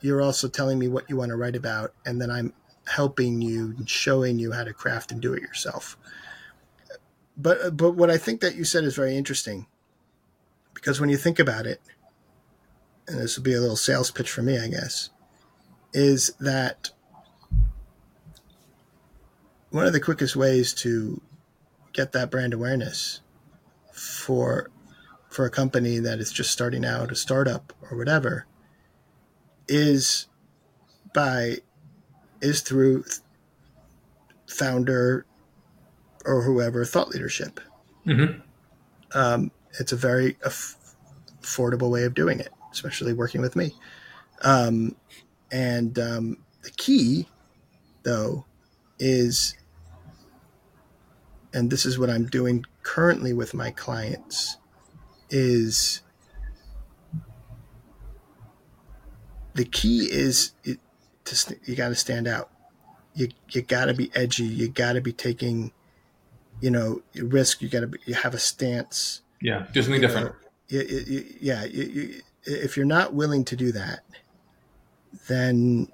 C: you're also telling me what you want to write about, and then I'm helping you, and showing you how to craft and do it yourself but but what I think that you said is very interesting because when you think about it, and this will be a little sales pitch for me, I guess, is that one of the quickest ways to get that brand awareness for for a company that is just starting out, a startup or whatever, is by is through founder or whoever thought leadership. Mm-hmm. Um, it's a very aff- affordable way of doing it, especially working with me. Um, and um, the key, though, is, and this is what I'm doing currently with my clients, is the key is it, to, you got to stand out. You you got to be edgy. You got to be taking you know, risk. You got to you have a stance.
B: Yeah, do something different.
C: Know, you, you, yeah, you, if you're not willing to do that, then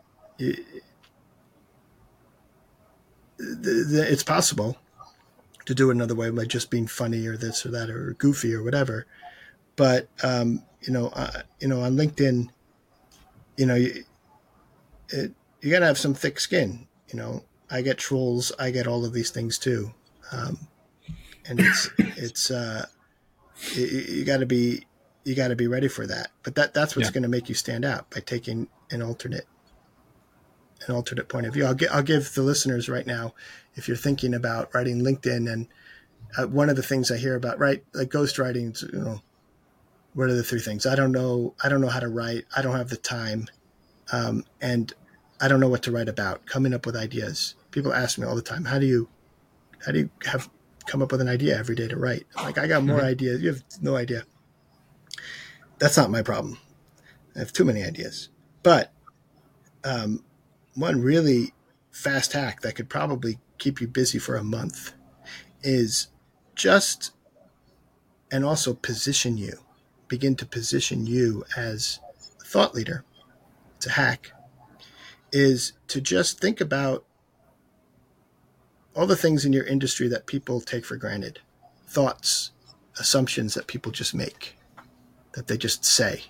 C: it's possible to do it another way by just being funny or this or that or goofy or whatever. But um, you know, uh, you know, on LinkedIn, you know, you, it, you got to have some thick skin. You know, I get trolls, I get all of these things too um, and it's it's uh, you, you got to be you got to be ready for that. But that that's what's yeah. going to make you stand out by taking an alternate an alternate point of view. I'll, gi- I'll give the listeners right now, if you're thinking about writing LinkedIn, and uh, one of the things I hear about, right, like ghostwriting, you know, what are the three things? I don't know. I don't know how to write. I don't have the time, um, and I don't know what to write about. Coming up with ideas. People ask me all the time, "How do you how do you have come up with an idea every day to write? like, I got more mm-hmm. ideas. You have no idea. That's not my problem. I have too many ideas. But um, one really fast hack that could probably keep you busy for a month is just and also position you, begin to position you as a thought leader. It's a hack, is to just think about all the things in your industry that people take for granted, thoughts, assumptions that people just make, that they just say.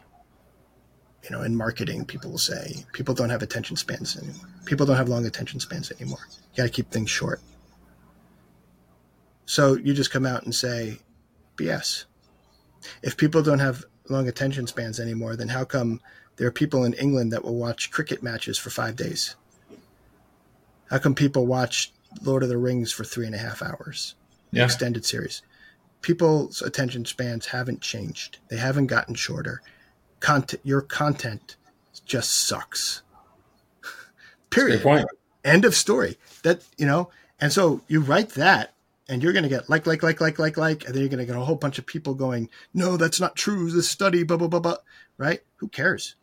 C: You know, in marketing, people will say people don't have attention spans anymore. People don't have long attention spans anymore. You got to keep things short. So you just come out and say, BS. If people don't have long attention spans anymore, then how come there are people in England that will watch cricket matches for five days? How come people watch Lord of the Rings for three and a half hours, yeah. extended series. People's attention spans haven't changed. They haven't gotten shorter. Content, your content just sucks. Period. End of story. That you know, and so you write that, and you're going to get like, like, like, like, like, like, and then you're going to get a whole bunch of people going, "No, that's not true. This study, blah blah blah blah." Right? Who cares?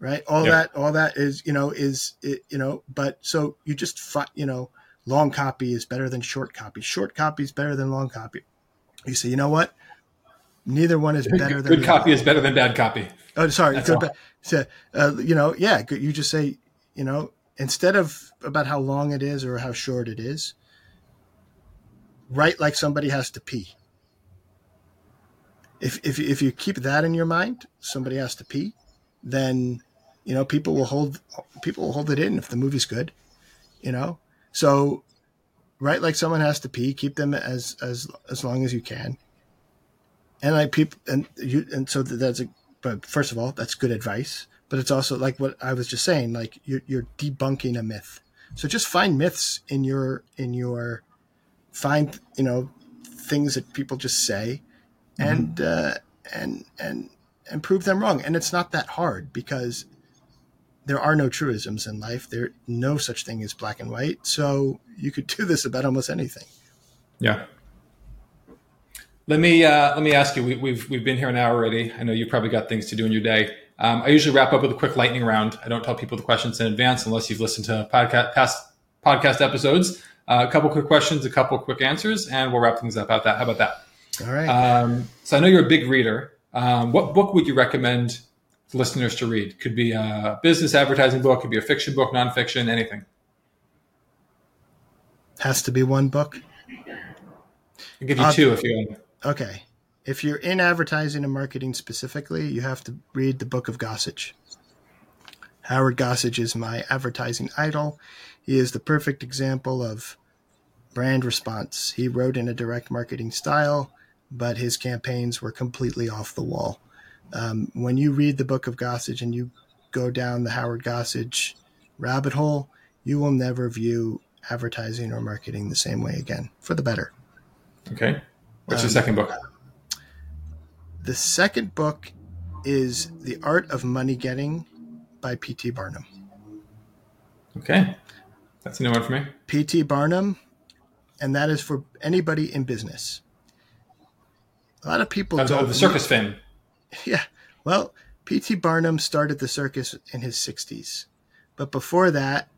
C: right? All yeah. that, all that is, you know, is, it, you know, but so you just, fi- you know, long copy is better than short copy. Short copy is better than long copy. You say, you know what? Neither one is better
B: than good copy is better than bad copy.
C: Oh, sorry. Good, so, uh, you know, yeah, you just say, you know, instead of about how long it is or how short it is, write like somebody has to pee. If, if, if you keep that in your mind, somebody has to pee, then you know people will hold people will hold it in if the movie's good you know so write like someone has to pee keep them as as as long as you can and like people and you and so that's a but first of all that's good advice but it's also like what i was just saying like you're, you're debunking a myth so just find myths in your in your find you know things that people just say mm-hmm. and uh and and and prove them wrong and it's not that hard because there are no truisms in life. There no such thing as black and white. So you could do this about almost anything.
B: Yeah. Let me uh, let me ask you. We, have we've, we've been here an hour already. I know you've probably got things to do in your day. Um, I usually wrap up with a quick lightning round. I don't tell people the questions in advance unless you've listened to podcast past podcast episodes. Uh, a couple quick questions, a couple quick answers, and we'll wrap things up about that. How about that?
C: All right.
B: Um, so I know you're a big reader. Um, what book would you recommend listeners to read. Could be a business advertising book, could be a fiction book, nonfiction, anything.
C: Has to be one book.
B: I'll give you uh, two if you want.
C: Okay. If you're in advertising and marketing specifically, you have to read the book of Gossage. Howard Gossage is my advertising idol. He is the perfect example of brand response. He wrote in a direct marketing style, but his campaigns were completely off the wall. Um, when you read the book of Gossage and you go down the Howard Gossage rabbit hole, you will never view advertising or marketing the same way again for the better.
B: Okay. What's um, the second book?
C: The second book is The Art of Money Getting by P.T. Barnum.
B: Okay. That's a new one for me.
C: P.T. Barnum, and that is for anybody in business. A lot of people
B: don't. the circus fame.
C: Yeah. Well, P.T. Barnum started the circus in his 60s. But before that,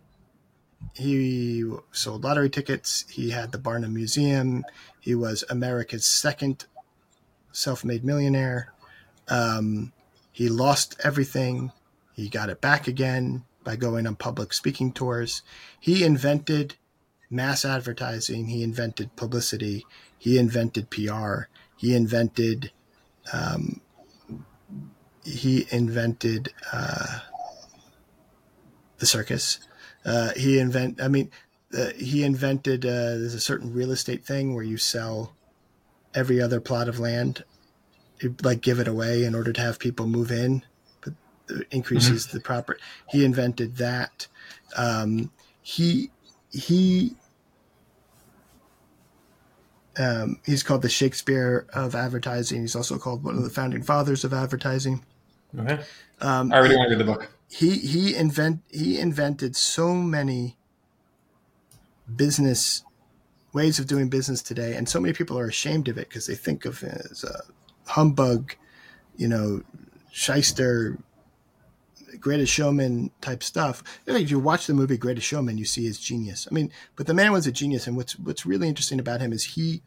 C: he sold lottery tickets. He had the Barnum Museum. He was America's second self made millionaire. Um, he lost everything. He got it back again by going on public speaking tours. He invented mass advertising. He invented publicity. He invented PR. He invented um, he invented uh, the circus. Uh, he invent. I mean, uh, he invented. Uh, there's a certain real estate thing where you sell every other plot of land, you, like give it away in order to have people move in, but increases mm-hmm. the property. He invented that. Um, he he um, he's called the Shakespeare of advertising. He's also called one of the founding fathers of advertising.
B: Okay. Um, I already want to the book.
C: He he invent he invented so many business ways of doing business today, and so many people are ashamed of it because they think of it as a humbug, you know, shyster, greatest showman type stuff. If you watch the movie Greatest Showman, you see his genius. I mean, but the man was a genius, and what's what's really interesting about him is he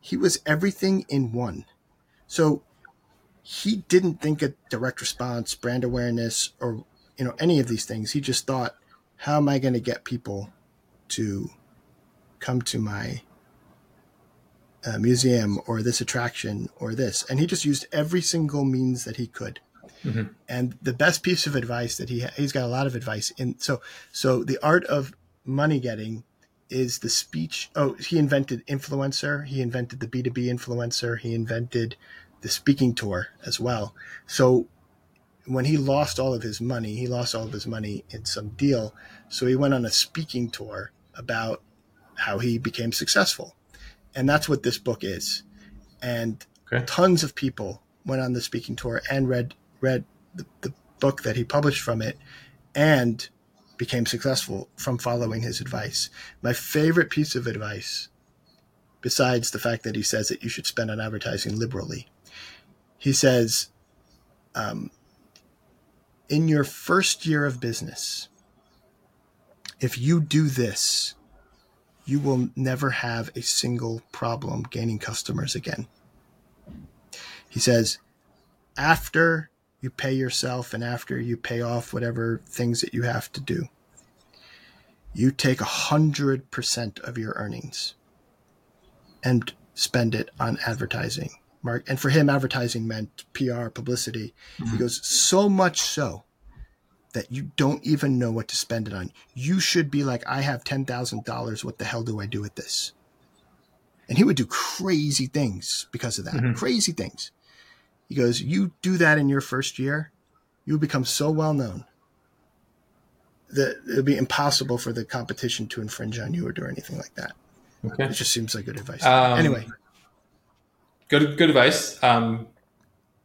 C: he was everything in one. So he didn't think of direct response, brand awareness, or you know any of these things. He just thought, how am I going to get people to come to my uh, museum or this attraction or this? And he just used every single means that he could. Mm-hmm. And the best piece of advice that he he's got a lot of advice in so so the art of money getting is the speech. Oh, he invented influencer. He invented the B two B influencer. He invented the speaking tour as well. So when he lost all of his money, he lost all of his money in some deal. So he went on a speaking tour about how he became successful. And that's what this book is. And okay. tons of people went on the speaking tour and read read the, the book that he published from it and became successful from following his advice. My favorite piece of advice, besides the fact that he says that you should spend on advertising liberally, he says, um, in your first year of business, if you do this, you will never have a single problem gaining customers again. He says, after you pay yourself and after you pay off whatever things that you have to do, you take 100% of your earnings and spend it on advertising. Mark, and for him, advertising meant PR, publicity. Mm-hmm. He goes, so much so that you don't even know what to spend it on. You should be like, I have $10,000. What the hell do I do with this? And he would do crazy things because of that. Mm-hmm. Crazy things. He goes, You do that in your first year, you become so well known that it'll be impossible for the competition to infringe on you or do anything like that. Okay. It just seems like good advice. Um, anyway.
B: Good good advice. Um,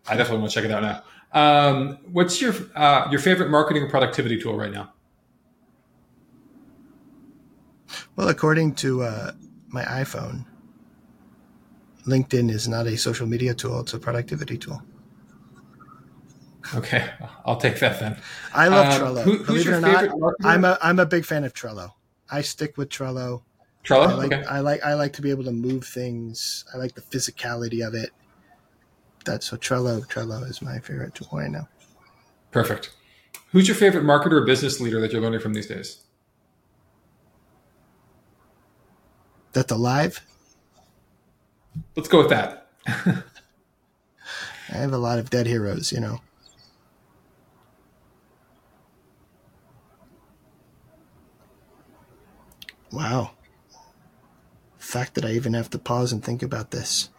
B: I definitely want to check it out now. Um, what's your uh, your favorite marketing productivity tool right now?
C: Well, according to uh, my iPhone, LinkedIn is not a social media tool; it's a productivity tool.
B: Okay, I'll take that then.
C: I love um, Trello. Who, Believe it or not, marketer? I'm a I'm a big fan of Trello. I stick with Trello.
B: Trello.
C: I like,
B: okay.
C: I like I like to be able to move things. I like the physicality of it. That's so Trello. Trello is my favorite tool right now.
B: Perfect. Who's your favorite marketer or business leader that you're learning from these days?
C: That's alive.
B: Let's go with that.
C: I have a lot of dead heroes, you know. Wow. Fact that I even have to pause and think about this.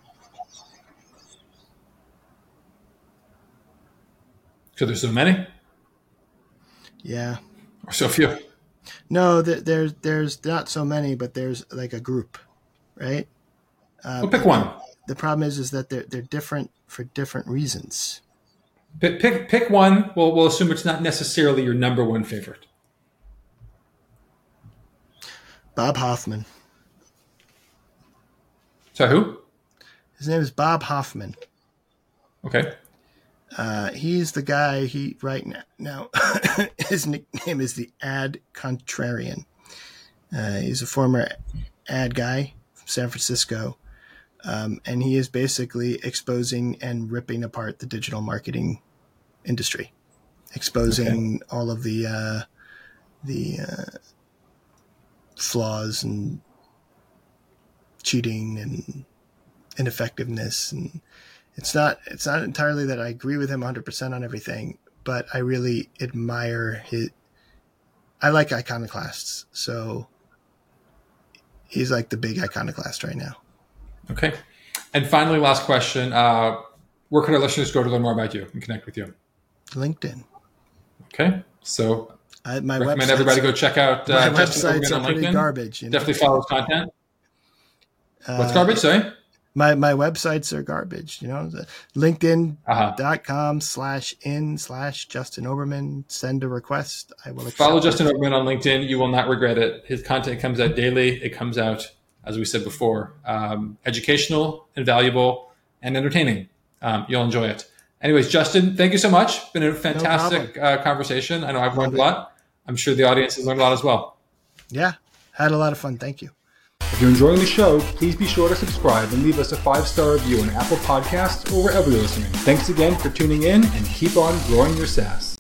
B: So there's so many?
C: Yeah.
B: Or so few?
C: No, there's there's not so many, but there's like a group, right?
B: Uh, well, pick one.
C: The problem is, is that they're they're different for different reasons.
B: Pick pick, pick one. We'll we'll assume it's not necessarily your number one favorite.
C: Bob Hoffman.
B: So who?
C: His name is Bob Hoffman.
B: Okay.
C: Uh, he's the guy. He right now. Now his nickname is the Ad Contrarian. Uh, he's a former ad guy from San Francisco, um, and he is basically exposing and ripping apart the digital marketing industry, exposing okay. all of the uh, the uh, flaws and cheating and ineffectiveness and it's not it's not entirely that I agree with him 100% on everything, but I really admire his I like iconoclasts. So he's like the big iconoclast right now.
B: Okay. And finally last question, uh, where can our listeners go to learn more about you and connect with you?
C: LinkedIn.
B: Okay. So
C: I, my
B: recommend everybody go check out
C: uh, my websites are pretty garbage.
B: You know? Definitely follow his content. Uh, What's garbage? Sorry
C: my my websites are garbage. You know, LinkedIn.com uh-huh. slash in slash Justin Oberman. Send a request. I will
B: follow Justin Oberman on LinkedIn. You will not regret it. His content comes out daily. It comes out, as we said before, um, educational and valuable and entertaining. Um, you'll enjoy it. Anyways, Justin, thank you so much. Been a fantastic no uh, conversation. I know I've learned a lot. I'm sure the audience has learned a lot as well.
C: Yeah, had a lot of fun. Thank you.
B: If you're enjoying the show, please be sure to subscribe and leave us a five star review on Apple Podcasts or wherever you're listening. Thanks again for tuning in and keep on growing your SaaS.